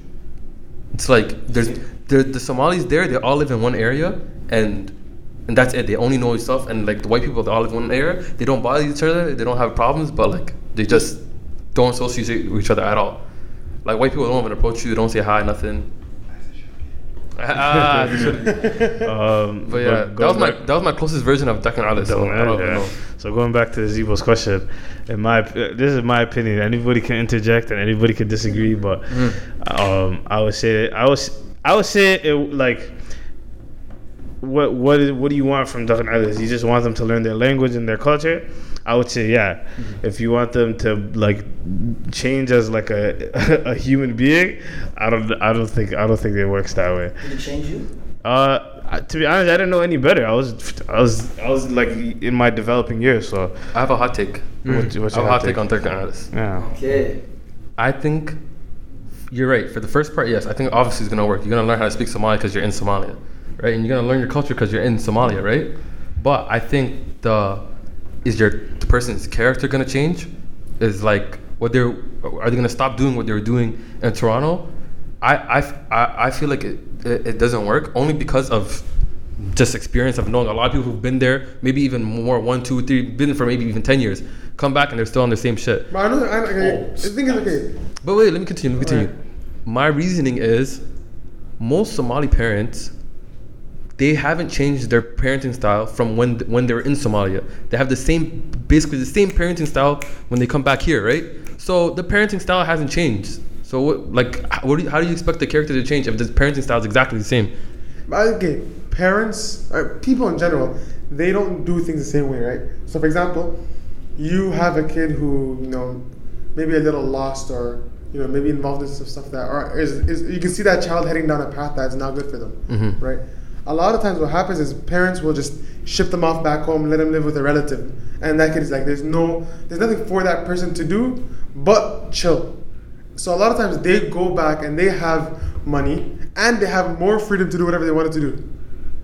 It's like there's there, the Somalis there. They all live in one area, and and that's it. They only know stuff, and like the white people, they all live in one area. They don't bother each other. They don't have problems, but like they just don't associate with each other at all. Like white people don't even approach you. They don't say hi, nothing. ah. Um, But yeah, that was my that was my closest version of Dhagan Celis. So Yeah. So going back to Zebo's question, in my uh, this is my opinion. Anybody can interject and anybody can disagree, but um, I would say I was I would say it like what what is, what do you want from Dhagan Celis? You just want them to learn their language and their culture. I would say yeah. If you want them to like change as like a a human being, I don't I don't think I don't think it works that way. Did it change you? Uh, to be honest, I didn't know any better. I was, I was, I was like in my developing years. So, I have a hot take. What's- what's I have your a hot hot take take? on Dhagan Celis. yeah. Okay. I think you're right. For the first part, yes, I think obviously it's gonna work. You're gonna learn how to speak Somali because you're in Somalia, right? And you're gonna learn your culture because you're in Somalia, right? But I think the is your the person's character gonna change? Is like what they're are they gonna stop doing what they were doing in Toronto? I I, I, I feel like it, it it doesn't work only because of just experience of knowing a lot of people who've been there, maybe even more one, two, three, been for maybe even ten years, come back and they're still on the same shit. But I know. I, okay, the thing is, okay. But wait, let me continue. Let me continue. My reasoning is most Somali parents they haven't changed their parenting style from when when they were in Somalia. They have the same basically the same parenting style when they come back here, right? So the parenting style hasn't changed. So what like what do you, how do you expect the character to change if the parenting style is exactly the same? Okay, parents, or people in general, they don't do things the same way, right? So, for example, you have a kid who, you know, maybe a little lost or, you know, maybe involved in some stuff that, or is, is you can see that child heading down a path that's not good for them, Mhm. right? A lot of times, what happens is parents will just ship them off back home, let them live with a relative, and that kid is like, there's no, there's nothing for that person to do but chill. So a lot of times they go back and they have money and they have more freedom to do whatever they wanted to do.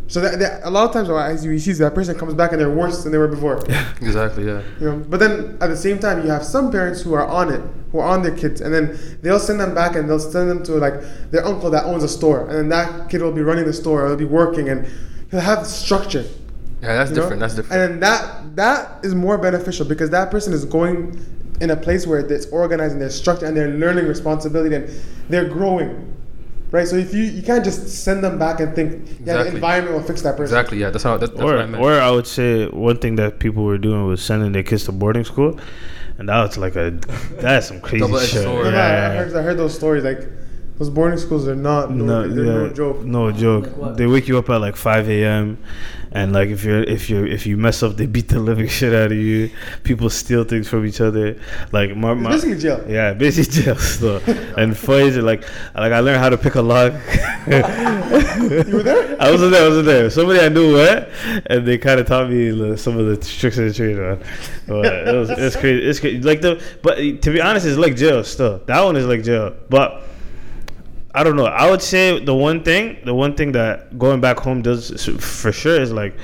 So that, that a lot of times, as you see, that person comes back and they're worse than they were before. Yeah, Exactly, yeah. You know, but then at the same time, you have some parents who are on it, who are on their kids, and then they'll send them back and they'll send them to like their uncle that owns a store, and then that kid will be running the store, or they'll be working, and he'll have structure. Yeah, that's you know? different. That's different. And then that that is more beneficial because that person is going in a place where it's organized and there's structure and they're learning responsibility and they're growing. Right? So if you you can't just send them back and think, yeah, the environment will fix that person. exactly, yeah. That's how that's, that's what I Or, meant. or I would say one thing that people were doing was sending their kids to boarding school, and that was like a that's some crazy shit. sword. No, no, I, I heard I heard those stories like those boarding schools are not no, No, they're yeah, no joke. No joke. Like they wake you up at like 5 a.m. and like if you're if you if you mess up, they beat the living shit out of you. People steal things from each other. Like my, my basically jail. Yeah, basically jail stuff. and funny is like like I learned how to pick a lock. You were there? I wasn't there. I wasn't there. Somebody I knew went, and they kind of taught me like, some of the tricks of the trade. Man. But it was it's crazy. It's crazy. Like the but to be honest, it's like jail still. That one is like jail. But I don't know. I would say the one thing, the one thing that going back home does for sure is like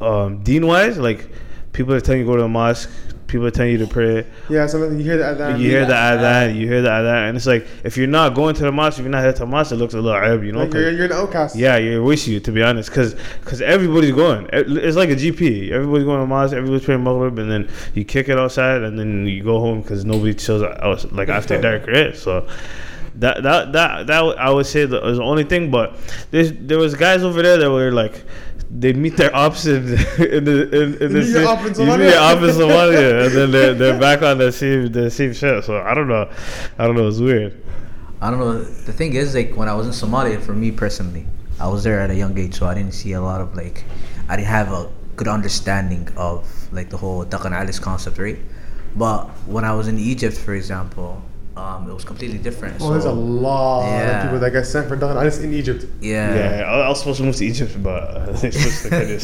um, deen wise, like people are telling you to go to the mosque. People are telling you to pray. Yeah, something you hear that. that You hear the that. adhan, you hear the adhan, and it's like if you're not going to the mosque, if you're not to the mosque, it looks a little Arab, you know. like you're, you're an outcast. yeah, you're wasting you to be honest, because cause everybody's going. It's like a GP. Everybody's going to mosque. Everybody's praying Maghrib, and then you kick it outside, and then you go home because nobody chills out like after dark, right? So that that that that I would say that was the only thing. But there's there was guys over there that were like. They'd meet their ops in, in the in, in the meet your same, op in you meet your op in Somalia, and then they're, they're back on the same the same shit. So I don't know, I don't know. It's weird. I don't know. The thing is, like when I was in Somalia, for me personally, I was there at a young age, so I didn't see a lot of like, I didn't have a good understanding of like the whole Dhagan Celis concept, right? But when I was in Egypt, for example, um, it was completely different. Oh, there's a lot Yeah. of people that got sent for Dhagan. It's in Egypt. yeah. Yeah, I, I was supposed to move to Egypt, but uh, they switched to Kenya.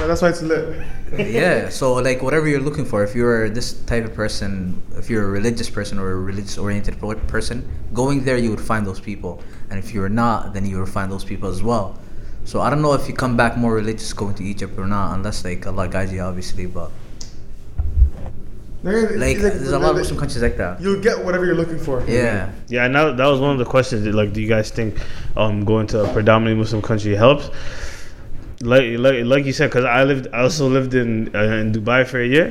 Yeah, that's why it's lit. yeah so like whatever you're looking for if you're this type of person if you're a religious person or a religious oriented person going there you would find those people and if you're not then you will find those people as well so i don't know if you come back more religious going to egypt or not unless like allah guides you obviously but They're- like it's there's a lot of muslim countries like that You'll get whatever you're looking for. yeah Yeah, and that, that was one of the questions. Like, do you guys think um, going to a predominantly Muslim country helps? Like, like, like you said, because I lived, I also lived in uh, in Dubai for a year,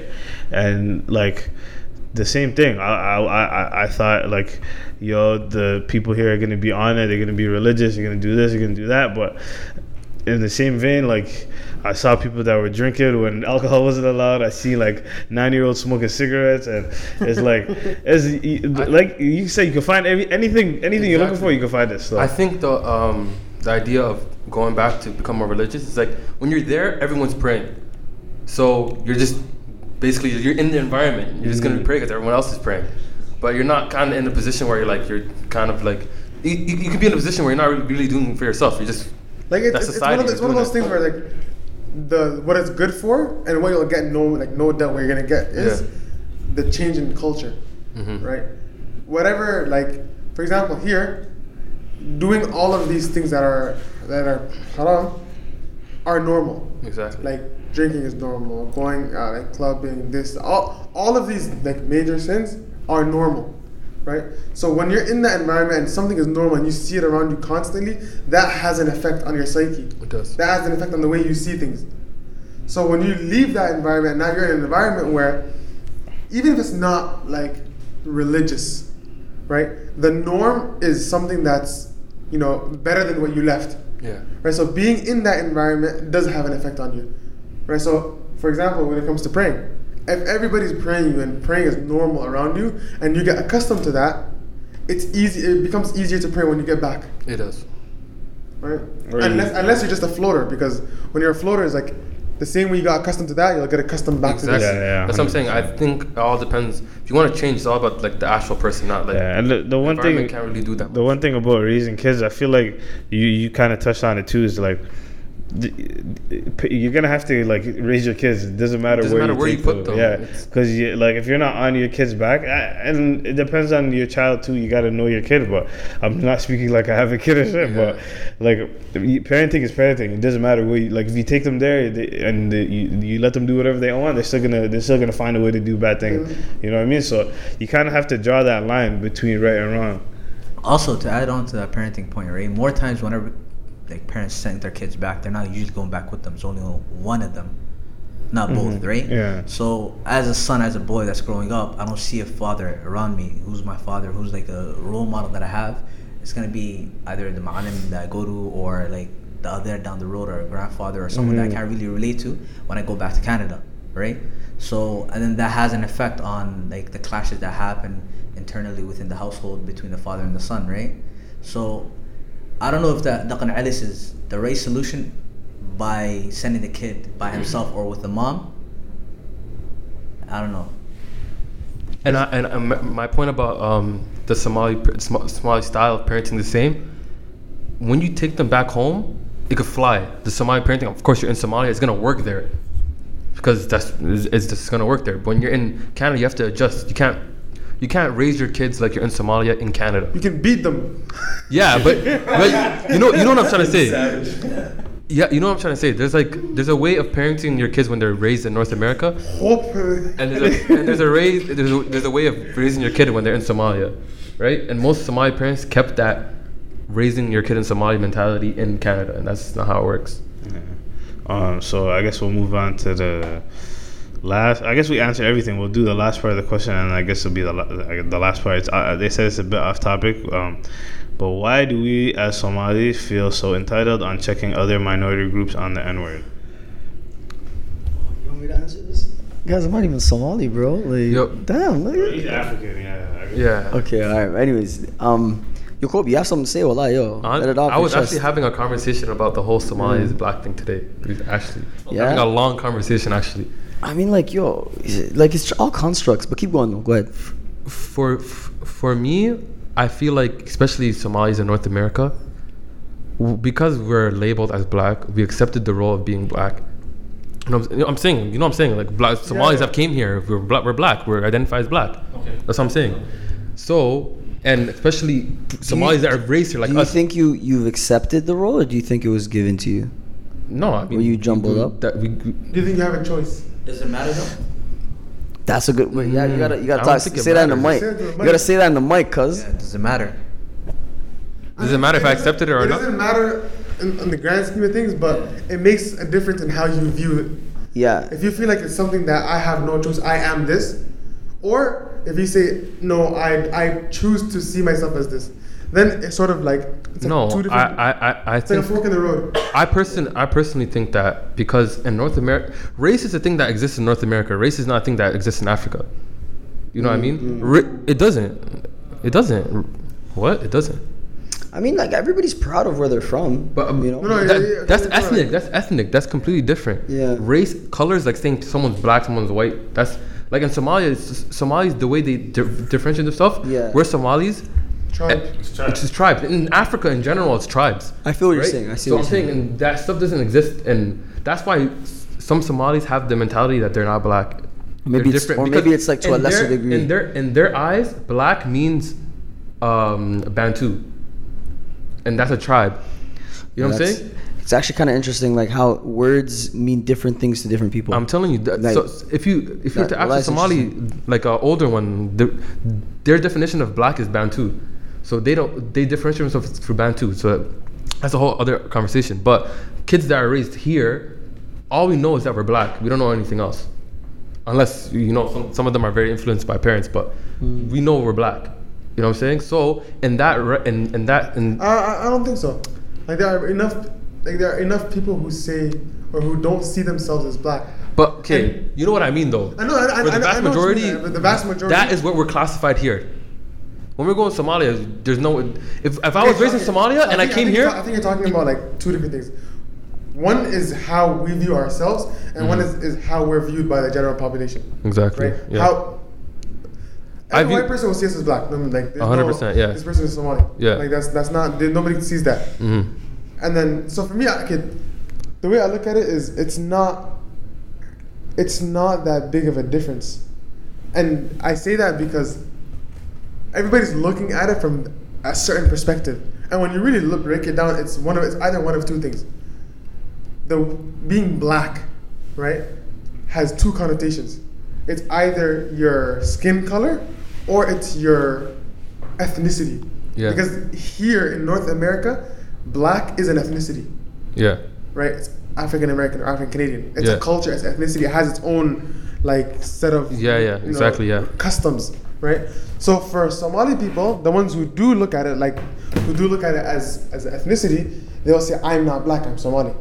and like the same thing. I, I, I, I thought like, yo, the people here are gonna be on it. They're gonna be religious. They're gonna do this. They're gonna do that. But in the same vein, like I saw people that were drinking when alcohol wasn't allowed. I see like nine year olds smoking cigarettes, and it's like it's like you say you can find every, anything anything you're looking for. You can find it. So I think the um, the idea of going back to become more religious is like when you're there, everyone's praying. So you're just basically you're in the environment. You're just gonna be praying because everyone else is praying, but you're not kind of in a position where you're like you're kind of like you, you, you could be in a position where you're not really, really doing it for yourself. You're just Like it's, That's it's, it's one of, society the, it's one of those it. things where like the what it's good for and what you'll get no like no doubt what you're gonna get is Yeah. the change in culture, Mhm. right? Whatever like for example here, doing all of these things that are that are haram are normal. exactly Like drinking is normal, going uh, like clubbing, this all all of these like major sins are normal, right? So when you're in that environment and something is normal and you see it around you constantly, that has an effect on your psyche. It does. That has an effect on the way you see things. So when you leave that environment, now you're in an environment where even if it's not like religious, right? The norm is something that's you know better than what you left yeah right? So being in that environment does have an effect on you, right? So, for example, when it comes to praying, if everybody's praying you and praying is normal around you, and you get accustomed to that, it's easy. It becomes easier to pray when you get back, it does. right? Or Unless, you- unless you're just a floater, because when you're a floater, it's like the same way you got accustomed to that, you'll get accustomed back Exactly. to this. Yeah, yeah, That's what I'm saying. I think it all depends. If you want to change, it's all about like the actual person, not like yeah, and the, the one thing environment can't really do that. the one thing about raising kids, I feel like you you kind of touched on it too. Is like d- you're gonna have to like raise your kids. It doesn't matter Doesn't where, matter you, where you put them. Yeah, because you like if you're not on your kid's back, and it depends on your child too. You gotta know your kid. But I'm not speaking like I have a kid or shit. Yeah. But like parenting is parenting. It doesn't matter where. You, like if you take them there they, and they, you, you let them do whatever they want, they're still gonna they're still gonna find a way to do bad things. You know what I mean? So you kind of have to draw that line between right and wrong. also to add on to that parenting point right more times whenever like parents send their kids back they're not usually going back with them. It's only one of them not both mm-hmm. right? Yeah. so as a son as a boy that's growing up i don't see a father around me. Who's my father? Who's like a role model that i have? It's going to be either the ma'alim that i go to or like the other down the road or a grandfather or someone that i mm-hmm. can't really relate to when i go back to canada right? So and then that has an effect on like the clashes that happen internally within the household between the father and the son right? So I don't know if Dhagan Celis is the right solution by sending the kid by himself or with the mom. I don't know. And I, and my- my point about um, the Somali Somali style of parenting the same. When you take them back home, it could fly. The Somali parenting, of course, you're in Somalia, it's gonna work there because that's it's, it's just gonna work there. But when you're in Canada, you have to adjust. You can't you can't raise your kids like you're in Somalia in Canada. You can beat them. Yeah, but but you know you know what I'm trying to say. Savage. Yeah, you know what I'm trying to say. There's like there's a way of parenting your kids when they're raised in North America, Hopefully. and there's a, and there's a raise there's a, there's a way of raising your kid when they're in Somalia, right? And most Somali parents kept that raising your kid in Somali mentality in Canada, and that's not how it works. Um, so I guess we'll move on to the last. I guess we answered everything. We'll do the last part of the question, and I guess it'll be the la- the last part. It's, uh, they said it's a bit off topic, um, but why do we as Somalis feel so entitled on checking other minority groups on the N word? You want me to answer this? Guys, I'm not even Somali, bro. Like, Yo. damn. Look at He's African, yeah. Yeah. Okay, all right. Anyways, um, yo, Kobe, you have something to say? Wallah, yo. I, Let it off I your was chest. actually having a conversation about the whole Somali is black thing today. With Ashley, Yeah? having a long conversation actually. I mean, like, yo, like it's all constructs, but keep going though. Go ahead. for for me, I feel like especially Somalis in North America, because we're labeled as black, we accepted the role of being black. You know, what I'm, you know I'm saying, you know, what I'm saying, like black Somalis yeah. have came here. We're black. We're black. We're identified as black. Okay. That's what I'm saying. So, and especially Somalis that are raised here, like do you us. think you you've accepted the role, or do you think it was given to you? no, I mean, Were you jumbled we- up? That we, Do you think you have a choice? Does it matter though? That's a good. Wait, yeah, you gotta you gotta talk, think it say that in the mic. Say it You gotta say that in the mic, cuz. Yeah, does it matter? does it matter if I accepted it or not? It doesn't matter in, in the grand scheme of things, but it makes a difference in how you view it. Yeah. If you feel like it's something that I have no choice, I am this, or if you say no, I I choose to see myself as this, then it's sort of like it's like No, two I, different. I, I, I it's like a fork in the road. I person I personally think that because in North America, race is a thing that exists in North America. Race is not a thing that exists in Africa. You know what I mean? Ra- it doesn't. It doesn't. What? It doesn't. I mean, like everybody's proud of where they're from. But um, you know. No, no, that- yeah, yeah, that's ethnic. yeah. That's ethnic. That's completely different. Yeah. Race, colors, like saying someone's black, someone's white. That's like in Somalia. It's, Somalis, the way they di- differentiate themselves. Yeah. We're Somalis. Tribe. It's just tribes. In Africa, in general, it's tribes. I feel what you're saying. I see so what I'm you're saying, saying. and that stuff doesn't exist, and that's why some Somalis have the mentality that they're not black. Maybe They're it's- or maybe it's, like, to a lesser their- degree. In their in their eyes, black means um, Bantu, and that's a tribe. You know what I'm saying? It's actually kind of interesting, like how words mean different things to different people. I'm telling you. That, Like- so if you if you were That- to ask a Somali, like an older one, the, their definition of black is Bantu. So they don't they differentiate themselves through Bantu. So that's a whole other conversation. But kids that are raised here, all we know is that we're black. We don't know anything else, unless you know some, some of them are very influenced by parents. But Hmm. we know we're black. You know what I'm saying? So in that re- in, in that in I, I- don't think so. Like there are enough, like there are enough people who say or who don't see themselves as black. But okay, you know what I mean though. I know, I- I- For the I vast I know what you majority, mean, the vast majority- that is what we're classified here. When we're going to Somalia, there's no. If, if I was raised in. Somalia and I think- came think here, I think you're talking about like two different things. One is how we view ourselves, and one is, is how we're viewed by the general population. Mm-hmm. exactly. Right? Yeah. How I every view- white person will see us as black. No, like 100%, no, yeah. This person is Somali. Yeah. Like that's that's not nobody sees that. Mhm. And then so for me, I could the way I look at it is it's not it's not that big of a difference. And I say that because everybody's looking at it from a certain perspective. And when you really look break it down, it's one of it's either one of two things. The being black, right, has two connotations. It's either your skin color or it's your ethnicity. Yeah. Because here in North America, black is an ethnicity Yeah. right? It's African American or African Canadian. It's Yeah. a culture, it's ethnicity. It has its own like set of Yeah, yeah, you know, exactly, yeah. customs, right? So for Somali people, the ones who do look at it like who do look at it as as ethnicity, they'll say I'm not black, I'm Somali,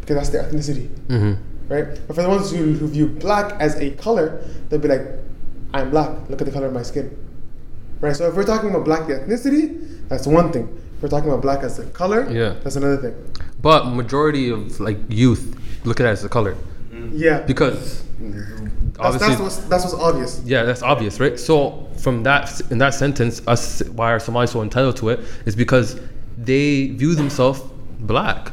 because that's their ethnicity, hmm right? But for the ones who, who view black as a color, they'll be like, I'm black. Look at the color of my skin, right? So if we're talking about black the ethnicity, that's one thing. If we're talking about black as a color, Yeah. that's another thing. But majority of like youth look at it as a color Yeah, because that's, obviously that's what's that's what's obvious. Yeah, that's obvious, right? So from that in that sentence, us why are Somalis so entitled to it is because they view themselves black,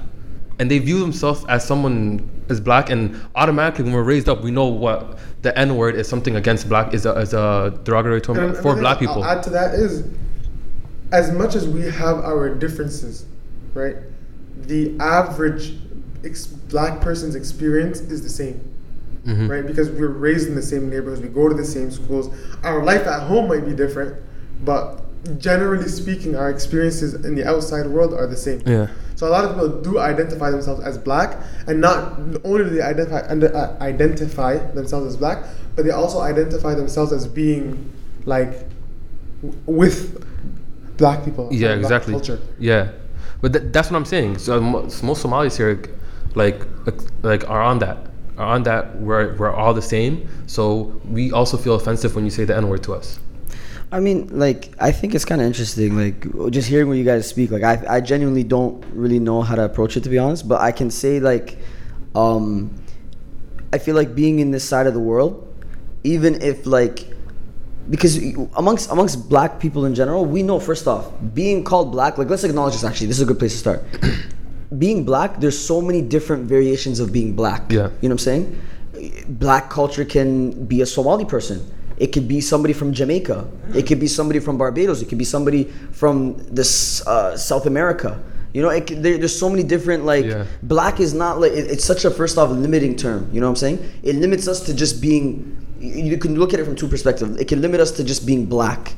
and they view themselves as someone as black, and automatically when we're raised up, we know what the N word is something against black is a, is a derogatory term And for black people. I'll add to that is, as much as we have our differences, right? The average ex- black person's experience is the same, Mhm. right? Because we're raised in the same neighborhoods, we go to the same schools. Our life at home might be different, but generally speaking, our experiences in the outside world are the same. Yeah. So a lot of people do identify themselves as black, and not only do they identify under, uh, identify themselves as black, but they also identify themselves as being like w- with black people. Yeah, black exactly. Culture. Yeah, but th- that's what I'm saying. So mo- most Somalis here, like, like are on that, on that. We're we're all the same. So we also feel offensive when you say the N word to us. I mean, like, I think it's kind of interesting. Like, just hearing what you guys speak. Like, I, I genuinely don't really know how to approach it, to be honest. But I can say, like, um, I feel like being in this side of the world, even if like because amongst amongst black people in general, we know first off, being called black, like let's acknowledge this actually, this is a good place to start. Being black, there's so many different variations of being black. Yeah. You know what I'm saying? Black culture can be a Somali person. It could be somebody from Jamaica. It could be somebody from Barbados. It could be somebody from this uh, South America. You know, it, there, there's so many different like Yeah. black is not like it, it's such a first off limiting term. You know what I'm saying? It limits us to just being. You you can look at it from two perspectives. It can limit us to just being black,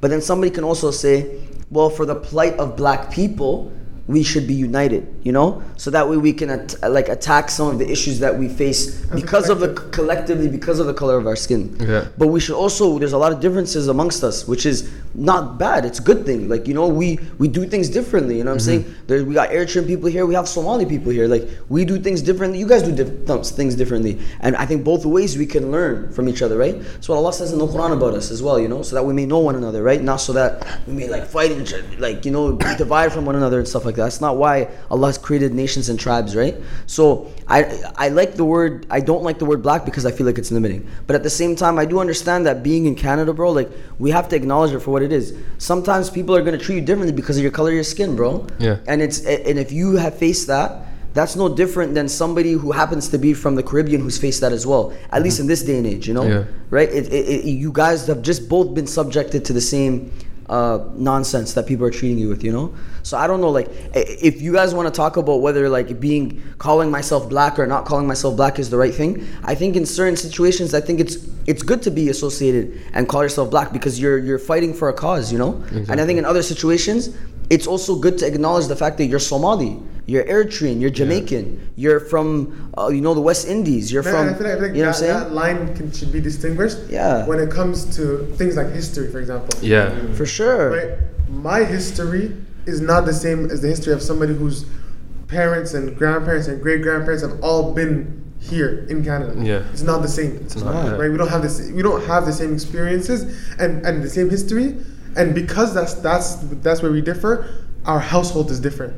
but then somebody can also say, well, for the plight of black people, we should be united. You know, so that way we can at, like attack some of the issues that we face because of the collectively because of the color of our skin. Yeah. But we should also there's a lot of differences amongst us, which is not bad. It's a good thing. Like you know, we we do things differently. You know what I'm mm-hmm. saying? There, we got Eritrean people here. We have Somali people here. Like we do things differently. You guys do diff- th- things differently. And I think both ways we can learn from each other, right? So what Allah says in the Quran about us as well. You know, so that we may know one another, right? Not so that we may like fight each other, like you know, divide from one another and stuff like that. That's not why Allah has created nations and tribes, right? So I I like the word. I don't like the word black because I feel like it's limiting. But at the same time, I do understand that being in Canada, bro, like we have to acknowledge it for what it is. Sometimes people are gonna treat you differently because of your color of your skin, bro. Yeah. And it's and if you have faced that, that's no different than somebody who happens to be from the Caribbean who's faced that as well. At least mm-hmm. in this day and age, you know, Yeah. right? It, it, it, you guys have just both been subjected to the same uh, nonsense that people are treating you with, you know. So I don't know, like, if you guys want to talk about whether like being calling myself black or not calling myself black is the right thing, I think in certain situations, I think it's it's good to be associated and call yourself black because you're you're fighting for a cause, you know. And I think in other situations, it's also good to acknowledge the fact that you're Somali, you're Eritrean, you're Jamaican, you're from uh, you know the West Indies, you're Man, from I feel like, I feel like you know what I'm that, that line can, should be distinguished Yeah. when it comes to things like history, for example. Yeah. For sure. Right? My history is not the same as the history of somebody whose parents and grandparents and great grandparents have all been here in Canada. Yeah. It's not the same. It's not, yeah. Right? We don't have this we don't have the same experiences and, and the same history. And because that's that's that's where we differ, our household is different.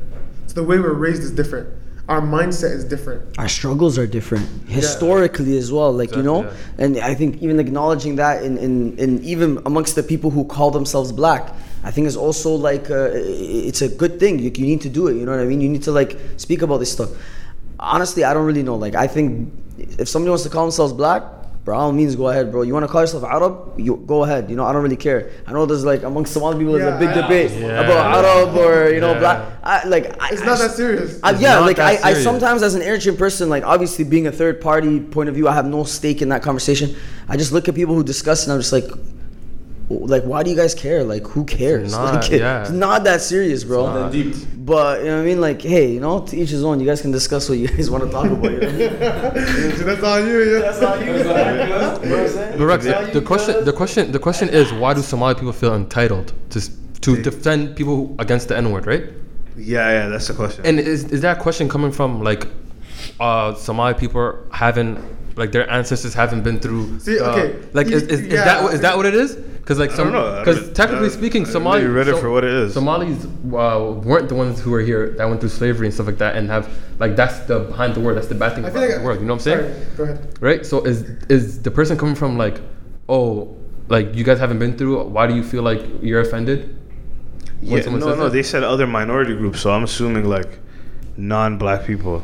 So the way we're raised is different. Our mindset is different. our struggles are different. Historically as well like you know? Exactly, and i think even acknowledging that in, in, in even amongst the people who call themselves black i think is also like uh, it's a good thing. You, you need to do it you know what i mean? You need to like speak about this stuff. Honestly i don't really know. Like i think if somebody wants to call themselves black By all means, go ahead, bro. You want to call yourself Arab? You go ahead. You know, I don't really care. I know there's like amongst Somali people, there's a big I- debate Yeah. about Arab or you know Yeah. black. I, like I, It's I not that serious. I, yeah, like that I, I sometimes as an Eritrean person, like obviously being a third party point of view, I have no stake in that conversation. I just look at people who discuss and I'm just like, like why do you guys care? Like who cares? not, like, yeah. It's not that serious, bro. not. Deep. But you know what I mean? Like, hey, you know, to each his own. You guys can discuss what you guys want to talk about. You know what I mean? That's on you, yeah. That's all you. You know what I'm saying? But Rex, That's the question, the question, the question is, why do Somali people feel entitled to s- to defend people against the N word, right? Yeah, yeah, that's the question. And is is that question coming from like uh, Somali people haven't like their ancestors haven't been through? See, uh, okay, like is, is, is yeah. that that what it is? Because like some, don't because technically I- speaking, I Somali really read it for what it is. Somalis uh, weren't the ones who were here that went through slavery and stuff like that, and have like that's the behind the word. That's the bad thing I about like the word. You know what I'm saying? Sorry, go ahead. right? So is is the person coming from like, oh, like you guys haven't been through? Why do you feel like you're offended? when yeah, no, no, that? they said other minority groups, so I'm assuming like non-black people.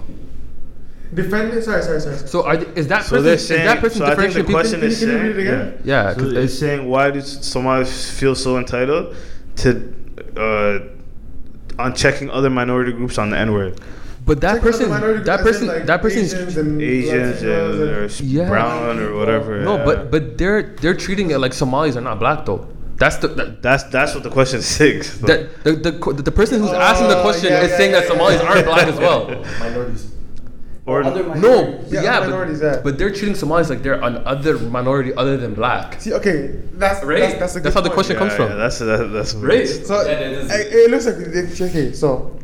Defend it. Sorry, sorry, sorry. sorry. So are, th- is that So person they're is that person so I think the differentiating people? Can you- is can you saying, read it again? Yeah, So 'cause it's it's- saying why does Somalis feel so entitled to uh, on checking other minority groups on the N word? But that Check person, minority that groups, as in, person, like, that person's Asians and Asians Latinos and, or and- Yeah. brown or whatever. no, yeah. but but they're they're treating it like Somalis are not black though. That's the that, that's that's what the question seeks. though. that the, the the the person who's asking the Oh, question yeah, is yeah, saying that Somalis yeah. aren't black as well. Minorities. Or Other No, minorities. Yeah, yeah, minorities, but, yeah. but they're treating Somalis like they're an other minority other than black. See, okay, that's Right? that's that's, a That's how the point. question yeah, comes from. yeah, that's that, that's what Right. it is. So Yeah, it, it looks like it's- okay. So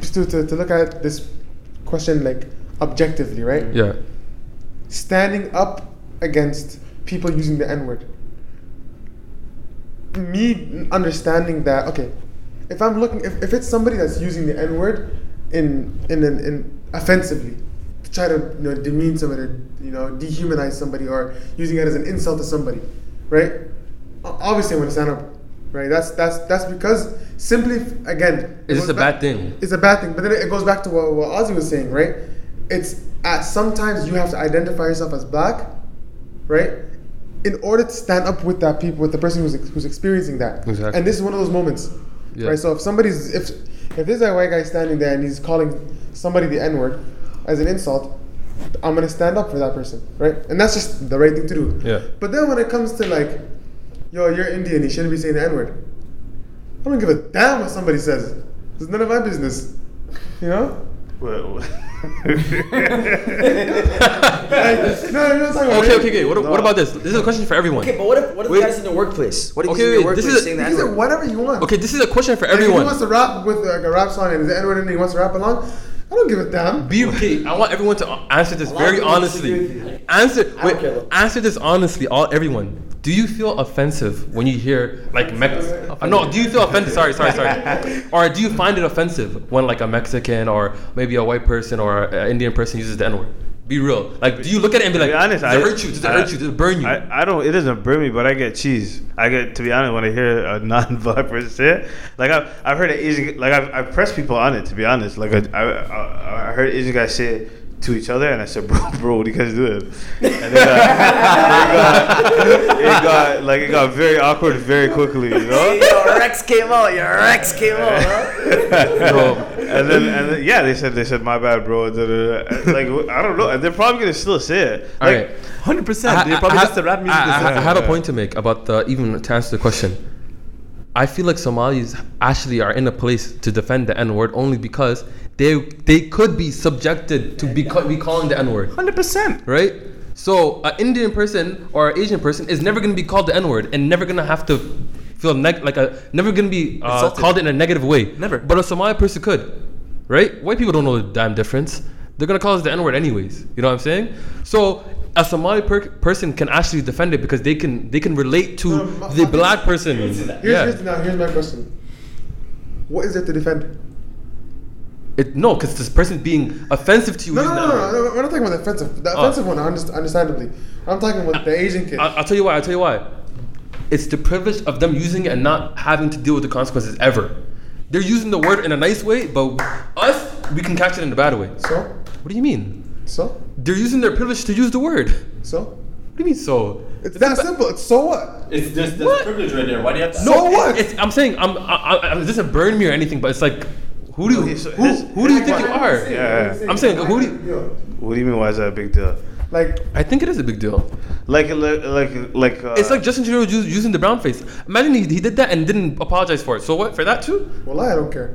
just to, to, to look at this question like objectively, right? Yeah. Standing up against people using the N word. Me understanding that okay, if I'm looking if, if it's somebody that's using the N word in in, in in offensively to try to you know demean somebody or you know dehumanize somebody or using it as an insult to somebody, right? obviously I'm gonna stand up, right? That's that's that's because simply again. it Is this a back- bad thing? It's a bad thing, but then it goes back to what, what Ozzy was saying, right? It's at sometimes you have to identify yourself as black, right? In order to stand up with that people, with the person who's who's experiencing that. Exactly. And this is one of those moments, Yeah. right? So if somebody's if if there's a white guy standing there and he's calling somebody the N word as an insult, I'm gonna stand up for that person, right? And that's just the right thing to do. Yeah. But then when it comes to like, yo, you're Indian, you shouldn't be saying the N word. I don't give a damn what somebody says. It's none of my business. You know? Well, Like, no, no, no, talking about Okay, okay, okay. What, what about this? This is a question for everyone. Okay, but what if what if Wait. the guys in the workplace? What if Okay, he's in wait, the this workplace is a- saying the You can say whatever you want. Okay, this is a question for Like, if he wants to rap with like a rap song and is the N word and he wants to rap along, I don't give a damn. Be okay. I want everyone to answer this A lot of very honestly. disagree with you. Answer. Wait. Answer this honestly. All everyone. Do you feel offensive when you hear like Mex? Uh, no. Do you feel offended? Sorry, sorry, sorry. or do you find it offensive when like a Mexican or maybe a white person or an Indian person uses the N word? Be real. Like, do you look at it and be like, be honest, does I hurt you? Does it I- hurt you? Does it burn you? I, I don't. It doesn't burn me, but I get cheese. I get to be honest when I hear a non-black person say it. Like I've, I've heard an Asian like I've, I've pressed people on it. To be honest, like I, I, I- I heard Asian guys say it to each other, and I said, "Bro, bro, what do you guys do?" And then uh, it, got, it got like it got very awkward very quickly. You know. Your Rex came out. Your Rex came out. Huh? and then and then, yeah, they said they said my bad, bro. da, da, da. Like I don't know, and they're probably gonna still say it. All Like, right. hundred percent. They're probably I- just a rap music. I, I, I had a point to make about the even to answer the question. I feel like Somalis actually are in a place to defend the N word only because they they could be subjected to be, ca- be calling the N word, Hundred percent. right? So an Indian person or an Asian person is never going to be called the N word and never going to have to feel neg- like a never going to be uh, called in a negative way. Never. But a Somali person could, right? White people don't know the damn difference. They're gonna call us the N word anyways. You know what I'm saying? So a Somali per- person can actually defend it because they can they can relate to No, my- the my- black person. Here's, yeah. here's, now, here's my question. What is it to defend? It, no, because this person's being offensive to you. No, no, no, no, no, We're not talking about the offensive. The Oh. offensive one, understandably. I'm talking about the Asian kid. I, I'll tell you why. I'll tell you why. It's the privilege of them using it and not having to deal with the consequences ever. They're using the word in a nice way, but us, we can catch it in a bad way. so, What do you mean? so, They're using their privilege to use the word. So? What do you mean so? It's that simple. It's so what? It's there's, there's privilege right there. Why do you have to? So what? It's, I'm saying I'm. I, I, this doesn't burn me or anything, but it's like, who do you who, who do you think you are? Yeah, yeah. I'm saying, who do you- What do you mean? Why is that a big deal? Like, I think it is a big deal. Like like like like. Uh, It's like Justin Trudeau us- using the brown face. Imagine he, he did that and didn't apologize for it. So what? For that too? well, I don't care.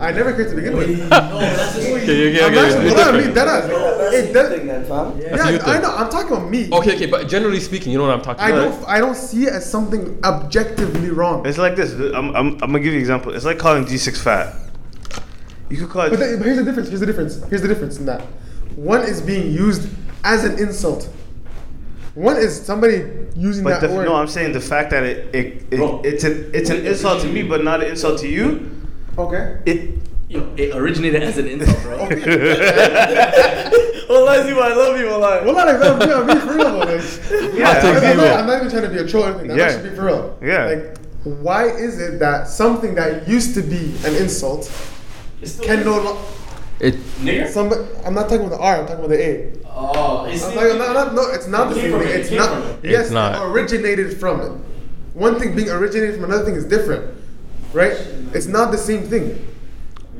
I never cared to begin with. Okay, okay, I'm actually, it's well, I that ass. That's It the thing then, fam. That's Yeah, I know. I'm talking about me. Okay, okay, but generally speaking, you know what I'm talking I about. don't. I don't see it as something objectively wrong. It's like this. I'm, I'm, I'm gonna give you an example. It's like calling G6 fat. You could call it. But, the, but here's the difference. Here's the difference. Here's the difference in that. One is being used as an insult. One is somebody using but that the, word. no, I'm saying the fact that it, it, it Bro. it's an it's an insult to me, but not an insult to you. okay. It. Yo, it originated as an insult, bro. Wallahi, Zima, I love you, wallahi. Well, not exactly. I'm being for real about this. Yeah, I'm, not. I'm not even trying to be a troll or anything. I'm Yeah. actually being for real. Yeah. Like, why is it that something that used to be an insult can no longer? It, Nigger? Somebody, I'm not talking about the R. I'm talking about the A. Oh, it's I'm talking, not, not, no, it's not the It came same thing. it, it It's came not. it. Yes, It's not. it originated from it. One thing being originated from another thing is different, right? It's not the same thing.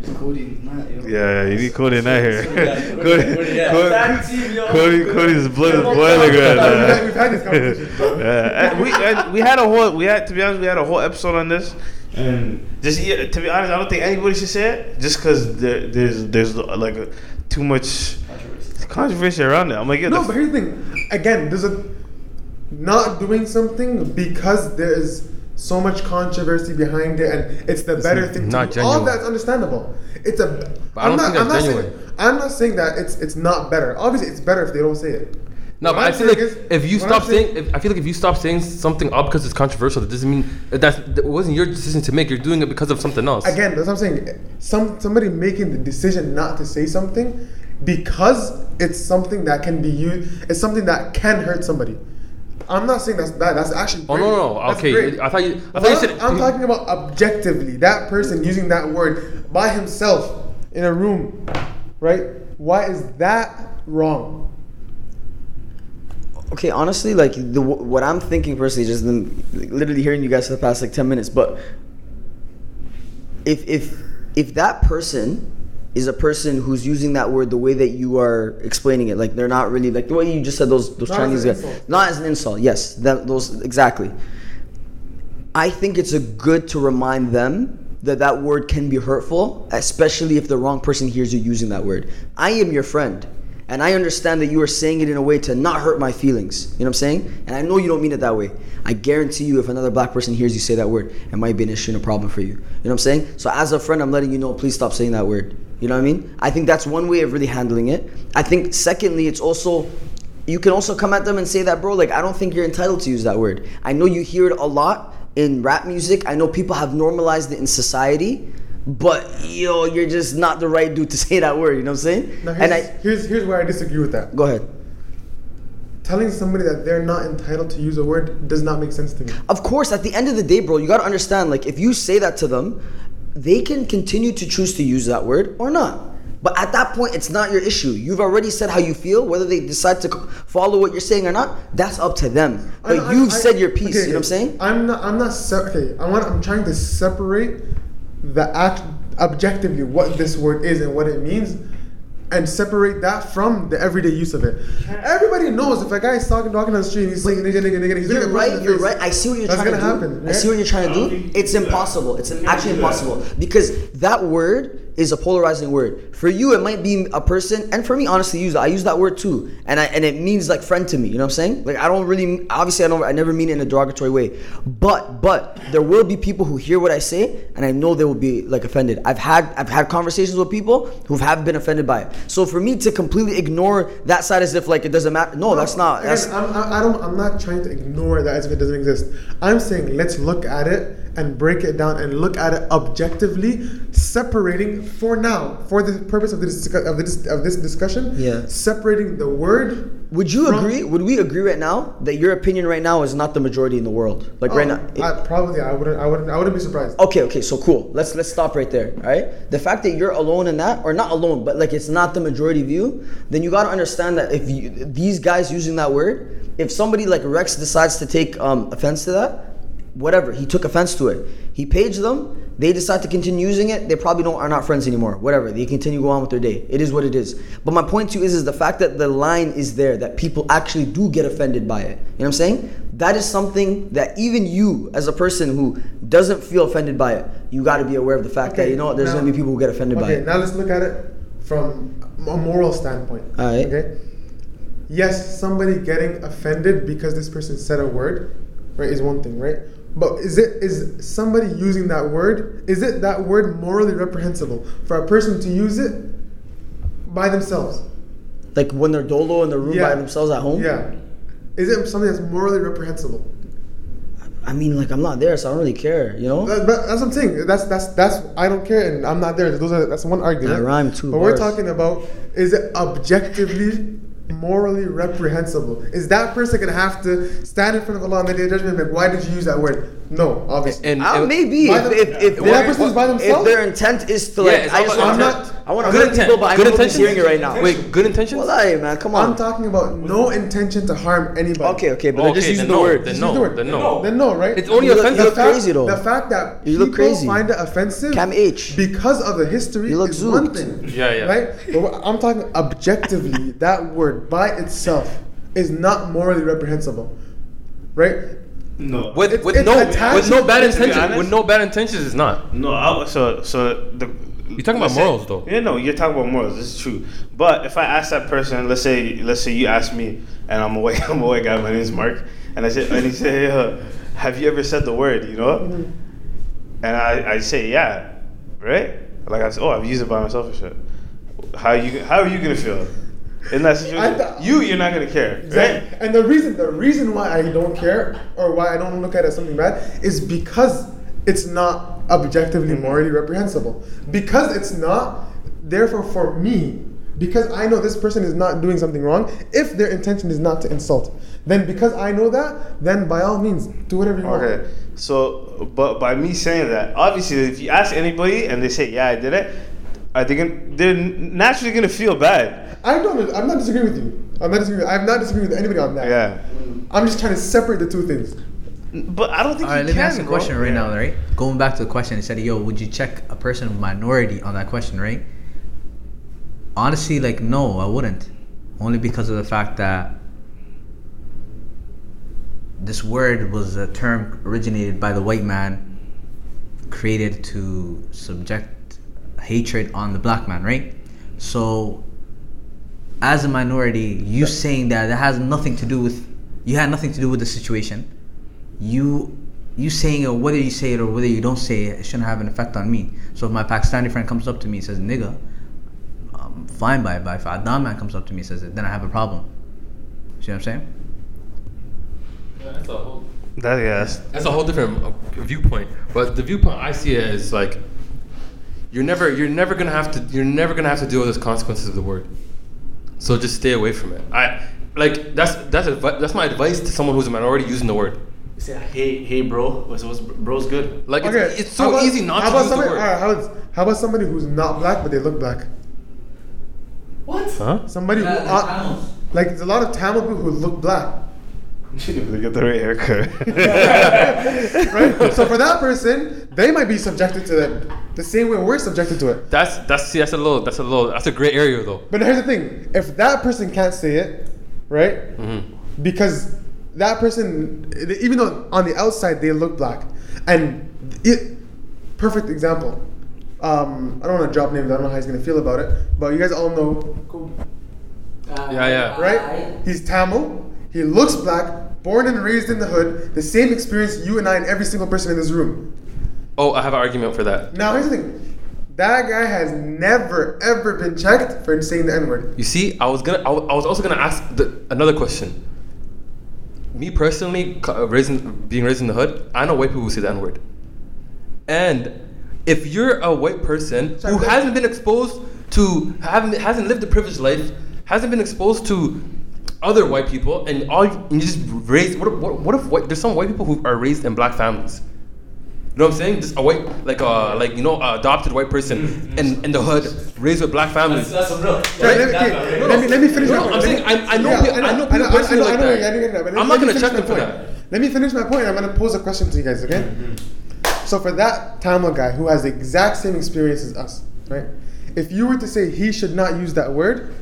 Yeah, yeah, you need Cody in that here. Cody, Cody, yeah. Cody, Cody, Cody's blood is boiling right We've had, now. we've had these conversations. bro. Yeah, we and we had a whole we had to be honest we had a whole episode on this and just yeah, to be honest I don't think anybody should say it just because there, there's there's like a, too much controversy around it. I'm like yeah, No, but here's the thing. Again, there's a not doing something because there is so much controversy behind it, and it's the better thing. not to do. All that's understandable. It's a. But I don't I'm not, think I'm that's not genuine. saying. I'm not saying that it's it's not better. Obviously, it's better if they don't say it. no, What but I I'm feel like is- if you stop I'm saying- saying, if, I feel like if you stop saying something up because it's controversial, that doesn't mean that that's, that wasn't your decision to make. You're doing it because of something else. Again, that's what I'm saying. Some somebody making the decision not to say something because it's something that can be used. It's something that can hurt somebody. I'm not saying that's bad. That's actually. Oh no no. That's Okay, great. I thought you. I But thought you I'm, said. I'm talking about objectively. That person using that word by himself in a room, right? Why is that wrong? Okay, honestly, like the what I'm thinking personally, just been literally hearing you guys for the past like ten minutes. But if if if that person is a person who's using that word the way that you are explaining it, like they're not really like the way you just said those those Not Chinese guys, not as an insult. Yes, that those exactly. I think it's a good to remind them that that word can be hurtful, especially if the wrong person hears you using that word. I am your friend, and I understand that you are saying it in a way to not hurt my feelings. You know what I'm saying? And I know you don't mean it that way. I guarantee you, if another black person hears you say that word, it might be an issue and a problem for you. You know what I'm saying? So as a friend, I'm letting you know, please stop saying that word. You know what I mean? I think that's one way of really handling it. I think secondly, it's also you can also come at them and say that, bro, like, I don't think you're entitled to use that word. I know you hear it a lot in rap music. I know people have normalized it in society, but yo, you're just not the right dude to say that word. You know what I'm saying? Now, here's, and I here's here's where I disagree with that. go ahead. Telling somebody that they're not entitled to use a word does not make sense to me. Of course, at the end of the day, bro, you gotta understand. Like, if you say that to them, they can continue to choose to use that word or not. But at that point, it's not your issue. You've already said how you feel. Whether they decide to follow what you're saying or not, that's up to them. But I- I- you've I- said your piece. okay, you know what I'm saying? I'm not. I'm not. Se- okay. I want. I'm trying to separate the act objectively what this word is and what it means, and separate that from the everyday use of it. Everybody knows if a guy is talking, talking on the street, he's saying nigga, nigga, nigga, he's You're gonna get punched in right. You're face. right. I see what you're That's trying gonna to do. happen. I see what you're trying to don't do. think you can It's impossible. It's You an can't actually impossible because that word is a polarizing word. For you, it might be a person, and for me, honestly, use that. I use that word too, and I and it means like friend to me. You know what I'm saying? Like I don't really, obviously, I don't, I never mean it in a derogatory way. But but there will be people who hear what I say, and I know they will be like offended. I've had I've had conversations with people who have been offended by it. So for me to completely ignore that side as if like it doesn't matter, no, that's not. That's I'm, I, I don't. I'm not trying to ignore that as if it doesn't exist. I'm saying let's look at it and break it down and look at it objectively, separating for now, for the purpose of this of this of this discussion. Yeah. Separating the word. Would you agree? Would we agree right now that your opinion right now is not the majority in the world? Like right Oh, now. I, probably. I wouldn't. I wouldn't. I wouldn't be surprised. Okay, okay, so cool. Let's let's stop right there. All right. The fact that you're alone in that, or not alone, but like it's not the majority view, then you gotta understand that if you, these guys using that word, if somebody like Rex decides to take um, offense to that, whatever, he took offense to it. He paged them. They decide to continue using it. They probably don't are not friends anymore. Whatever. They continue go on with their day. It is what it is. But my point to you is is the fact that the line is there that people actually do get offended by it. You know what I'm saying? That is something that even you, as a person who doesn't feel offended by it, you got to be aware of the fact that you know what, there's now- gonna be people who get offended by it. Okay, now let's look at it from a moral standpoint. Alright. Okay. Yes, somebody getting offended because this person said a word, right, is one thing, right? But is it is somebody using that word? Is it that word morally reprehensible for a person to use it by themselves? Like when they're dolo in the room by themselves at home. Yeah. Is it something that's morally reprehensible? I mean, like I'm not there, so I don't really care. You know. That- but that's what I'm saying. That's that's that's I don't care, and I'm not there. Those are that's one argument. That rhyme too, But we're talking about is it objectively morally reprehensible? Is that person gonna have to stand in front of Allah on the day of judgment? and be Like, why did you use that word? No, obviously. And, Uh, and maybe if, them- if, if, If that person's by if their intent is to like, it's I just all want about to, intent. I want to good hurt intent. people, but I good know nobody's intentions. hearing it right now. Wait, good intentions. Well, hey, man, come on. I'm talking about no intention to harm anybody. okay, okay, but they're just Okay, using then the no, word. then Just no, use the word. then no. Then no, right? It's only You look- offensive. you look fact, crazy, though. The fact that You look people crazy. find it offensive Cam H. because of the history You look is one zooked. thing. Yeah, yeah. Right? But what- I'm talking objectively, that word by itself is not morally reprehensible. Right? No. With It's- with it's no attached with no bad to be intentions. honest- With no bad intentions, it's not. No, I, so so the. You're talking about let's say- morals, though. Yeah, no, you're talking about morals. This is true. But if I ask that person, let's say, let's say you ask me, and I'm a white, I'm a white guy. My name's Mark, and I said, and he said, hey, uh, "Have you ever said the word?" You know, and I, I say, "Yeah," right? Like I said, "Oh, I've used it by myself and shit." How you how are you gonna feel in that situation? thought- you you're not gonna care, Exactly. right? And the reason the reason why I don't care or why I don't look at it as something bad is because it's not objectively Mm-hmm. morally reprehensible. Because it's not, therefore for me, because I know this person is not doing something wrong, if their intention is not to insult, then because I know that, then by all means, do whatever you want. Okay, so but by me saying that, obviously, if you ask anybody and they say, "Yeah, I did it," are they gonna? They're naturally gonna feel bad. I don't. I'm not disagreeing with you. I'm not disagreeing. I'm not disagreeing with anybody on that. Yeah, I'm just trying to separate the two things. But I don't think All right, you let me ask you a bro. question right Yeah. now, right? Going back to the question, it said, "Yo, would you check a person of minority on that question?" Right? Honestly, like, no, I wouldn't. Only because of the fact that this word was a term originated by the white man, created to subject hatred on the black man, right? So, as a minority, you saying that that has nothing to do with you had nothing to do with the situation. You you saying it whether you say it or whether you don't say it, it shouldn't have an effect on me. So if my Pakistani friend comes up to me and says nigga, I'm fine by it. But if a Adam man comes up to me and says it, then I have a problem. See what I'm saying? That's a whole, That yes. that's a whole different uh, viewpoint. But the viewpoint I see it is like you're never you're never gonna have to you're never gonna have to deal with the consequences of the word. So just stay away from it. I like that's that's advi- that's my advice to someone who's a minority using the word. You say, hey, hey, bro. Was, was bro's good? Like it's, Okay, it's how so about- easy not how to about use the somebody, word. alright, how, about, how about somebody who's not black but they look black? What? Huh? Somebody who uh, like there's a lot of Tamil people who look black, If they get the right haircut. right? so for that person, they might be subjected to that the same way we're subjected to it. That's that's see that's a little that's a little that's a gray area though. But here's the thing: if that person can't say it, right? Mm-hmm. Because that person, even though on the outside they look black, and it, perfect example. Um, I don't want to drop names. I don't know how he's gonna feel about it, but you guys all know, Yeah, yeah. right? He's Tamil. He looks black, born and raised in the hood. The same experience you and I and every single person in this room. Oh, I have an argument for that. Now here's the thing: that guy has never ever been checked for saying the N word. You see, I was gonna I I was also gonna ask the, another question. Me personally, uh, raising being raised in the hood, I know white people who say the N word. And if you're a white person Sorry, who hasn't been exposed to haven't hasn't lived a privileged life, hasn't been exposed to other white people, and all you, and you just raised what, if- what what if white, there's some white people who are raised in black families. You know what I'm saying? Just a white, like a like you know, a adopted white person mm, mm. in, in the hood, raised with black families. That's some real. Okay, let, me, okay, let me let me finish No, my no, point. I'm saying I, I know Yeah, pe- I know people I know, personally I know, like I know, that. I know, I know, but let- I'm not gonna check my them for point. that. Let me finish my point. I'm gonna pose a question to you guys, okay? Mm-hmm. So for that Tamil guy who has the exact same experience as us, right? If you were to say he should not use that word,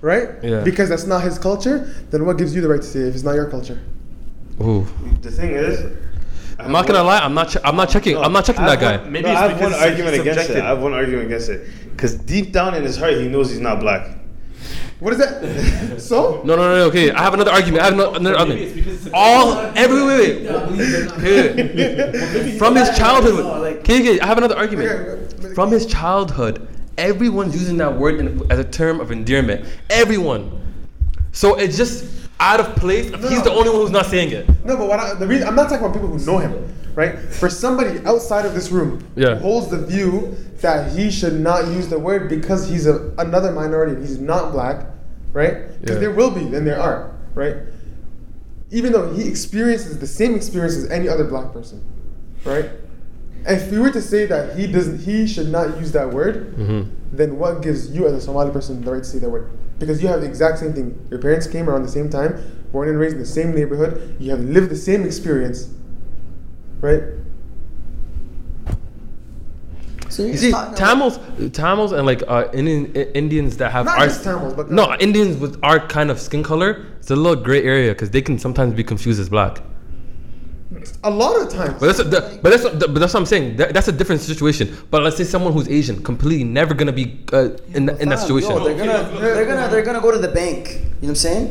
right? Yeah. Because that's not his culture, then what gives you the right to say it if it's not your culture? Ooh. the thing is, I'm not gonna lie. I'm not. Che- I'm not checking. I'm not checking that guy. one- Maybe no, it's I have because one he's argument against it. I have one argument against it. Because deep down in his heart, he knows he's not black. What is that? so? No, no, no, no. Okay, I have another argument. I have ano- another argument. All every wait, wait, wait. From his childhood. Okay, okay, I have another argument. From his childhood, everyone's using that word in, as a term of endearment. Everyone. So it's just out of place. if He's the only one who's not saying it. No, but what I, the reason I'm not talking about people who know him, right? For somebody outside of this room Yeah. who holds the view that he should not use the word because he's a, another minority and he's not black, right? Because Yeah. there will be, and there are, right? Even though he experiences the same experience as any other black person, right? If we were to say that he doesn't, he should not use that word, mm-hmm. then what gives you as a Somali person the right to say that word? Because you have the exact same thing. Your parents came around the same time, born and raised in the same neighborhood. You have lived the same experience, right? So You see, Tamils, Tamils, and like uh, Indian, Indians that have Not our just Tamils, but no Indians with our kind of skin color. It's a little gray area because they can sometimes be confused as black. A lot of times. But that's the, but that's but that's what I'm saying. That, that's a different situation. But let's say someone who's Asian, completely never gonna be uh, in in that situation. Yo, they're gonna they're gonna they're gonna go to the bank. You know what I'm saying?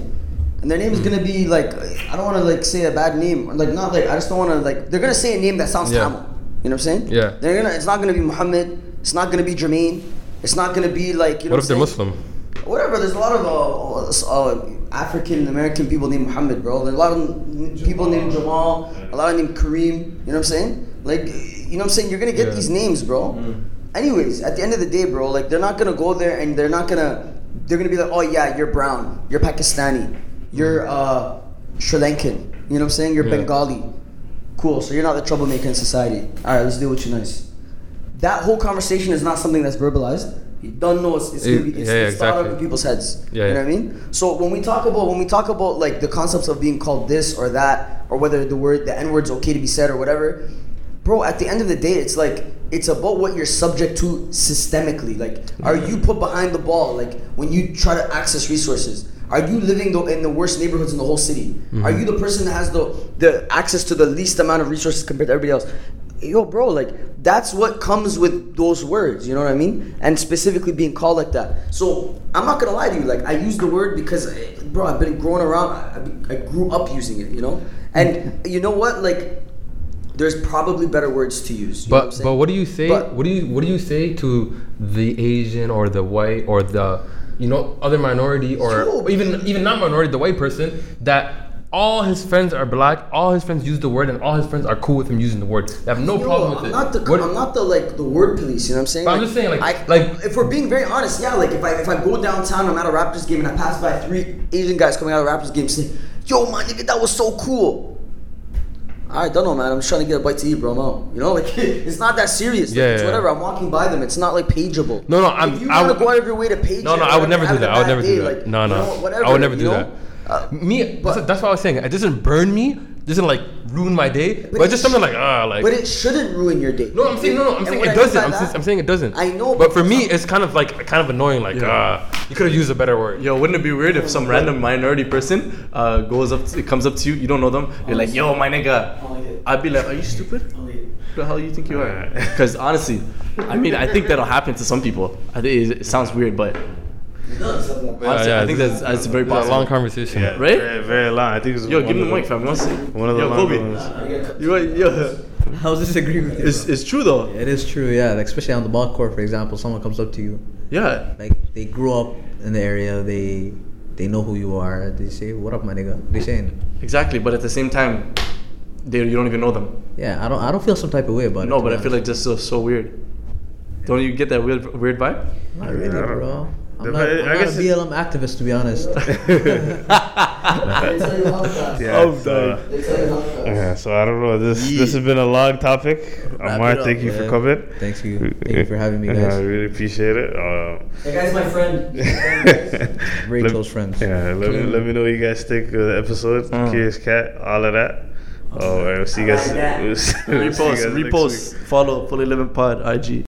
And their name is gonna be like I don't want to like say a bad name. Like not like I just don't want to like they're gonna say a name that sounds Yeah. Tamil. You know what I'm saying? Yeah. They're gonna. It's not gonna be Muhammad. It's not gonna be Jermaine. It's not gonna be like you know. what if they're saying? Muslim? Whatever. There's a lot of uh, uh, African American people named Muhammad, bro. There's a lot of people named Jamal. A lot of named Kareem. You know what I'm saying? Like, you know what I'm saying? You're gonna get Yeah. these names, bro. Anyways, at the end of the day, bro, like they're not gonna go there and they're not gonna they're gonna be like, oh yeah, you're brown, you're Pakistani, you're uh, Sri Lankan. You know what I'm saying? You're Yeah. Bengali. Cool. So you're not the troublemaker in society. All right, let's deal with you nice. That whole conversation is not something that's verbalized. Don't know it's, it's, gonna be, it's, Yeah, it's thought of in people's heads. Yeah, you know what I mean? So when we talk about when we talk about like the concepts of being called this or that or whether the word the N word's okay to be said or whatever, bro, at the end of the day, it's like it's about what you're subject to systemically. Like, are you put behind the ball? Like when you try to access resources. Are you living the, in the worst neighborhoods in the whole city? Are mm-hmm. you the person that has the the access to the least amount of resources compared to everybody else? Yo, bro, like that's what comes with those words. You know what I mean? And specifically being called like that. So I'm not gonna lie to you. Like I use the word because, eh, bro, I've been growing around. I, I grew up using it. You know, and you know what? Like, there's probably better words to use. Know what But but what do you say? But- what do you what do you say to the Asian or the white or the you know other minority or Yo. even even not minority the white person that all his friends are black, all his friends use the word, and all his friends are cool with him using the word. They have no Yo, problem with I'm it. Not the, I'm not the like the word police. You know what I'm saying? But I'm just saying, like- I, like- if we're being very honest, yeah. Like if I if I go downtown, I'm at a Raptors game, and I pass by three Asian guys coming out of Raptors game, saying, "Yo, my nigga, that was so cool." I don't know, man. I'm just trying to get a bite to eat, bro. I'm out. You know, like it's not that serious. Like, Yeah, it's yeah, whatever. I'm walking by them. It's not like pageable. No, no, I'm- If you I want to would- go out of your way to page. No, no, I would never do that. a I would never day, do that. like, no, you no, know, whatever, I would never do know? that. Uh, Me, but- that's, that's what I was saying. It doesn't burn me. Doesn't like ruin my day. But, it it's just something like ah, like. But it shouldn't ruin your day. no, I'm saying no, no. I'm saying it I doesn't. I'm, that- saying- I'm saying it doesn't. I know, But for me, it's kind of like kind of annoying. Like Yeah. ah, you could have used a better word. Yo, wouldn't it be weird if some random minority person uh, goes up, to, comes up to you, you don't know them, you're like, yo, my nigga. I'd be like, are you stupid? Who the hell you think you are? Because honestly, I mean, I think that'll happen to some people. I think it, it sounds weird, but honestly, yeah, I think this that's, that's very It's a possible. long conversation. Yeah, Right? Very, very long. I think it's Yo, one give him of the mic, fam. You want to see? One of the Yo, longer Kobe. ones. You, yo, I'll disagree with you. it's, it's true though. It is true, yeah. Like especially on the ball court, for example, someone comes up to you, Yeah. like they grew up in the area, they they know who you are. They say, "What up, my nigga?" They saying, Exactly, but at the same time, they you don't even know them. "Yeah, I don't I don't feel some type of way about it." No, to but be I feel honest. like that's so, so weird. Don't you get that weird weird vibe? not really, bro. I'm not, I I'm not a guess BLM activist, to be honest. They tell you how fast. Yeah, I'm so, They tell you how fast. yeah, so I don't know. This this has been a long topic. Wrap Amar, up, thank you for coming. Thanks you. Thank you for having me, Yeah, I really appreciate it. Uh, That guy's my friend. Very let- close friends. Yeah, let me, let me know what you guys think of the episode. Mm. Curious Cat, all of that. Oh, and we'll see you guys. Like we'll see- we'll see you Repost, guys repost, follow, fully living pod, IG.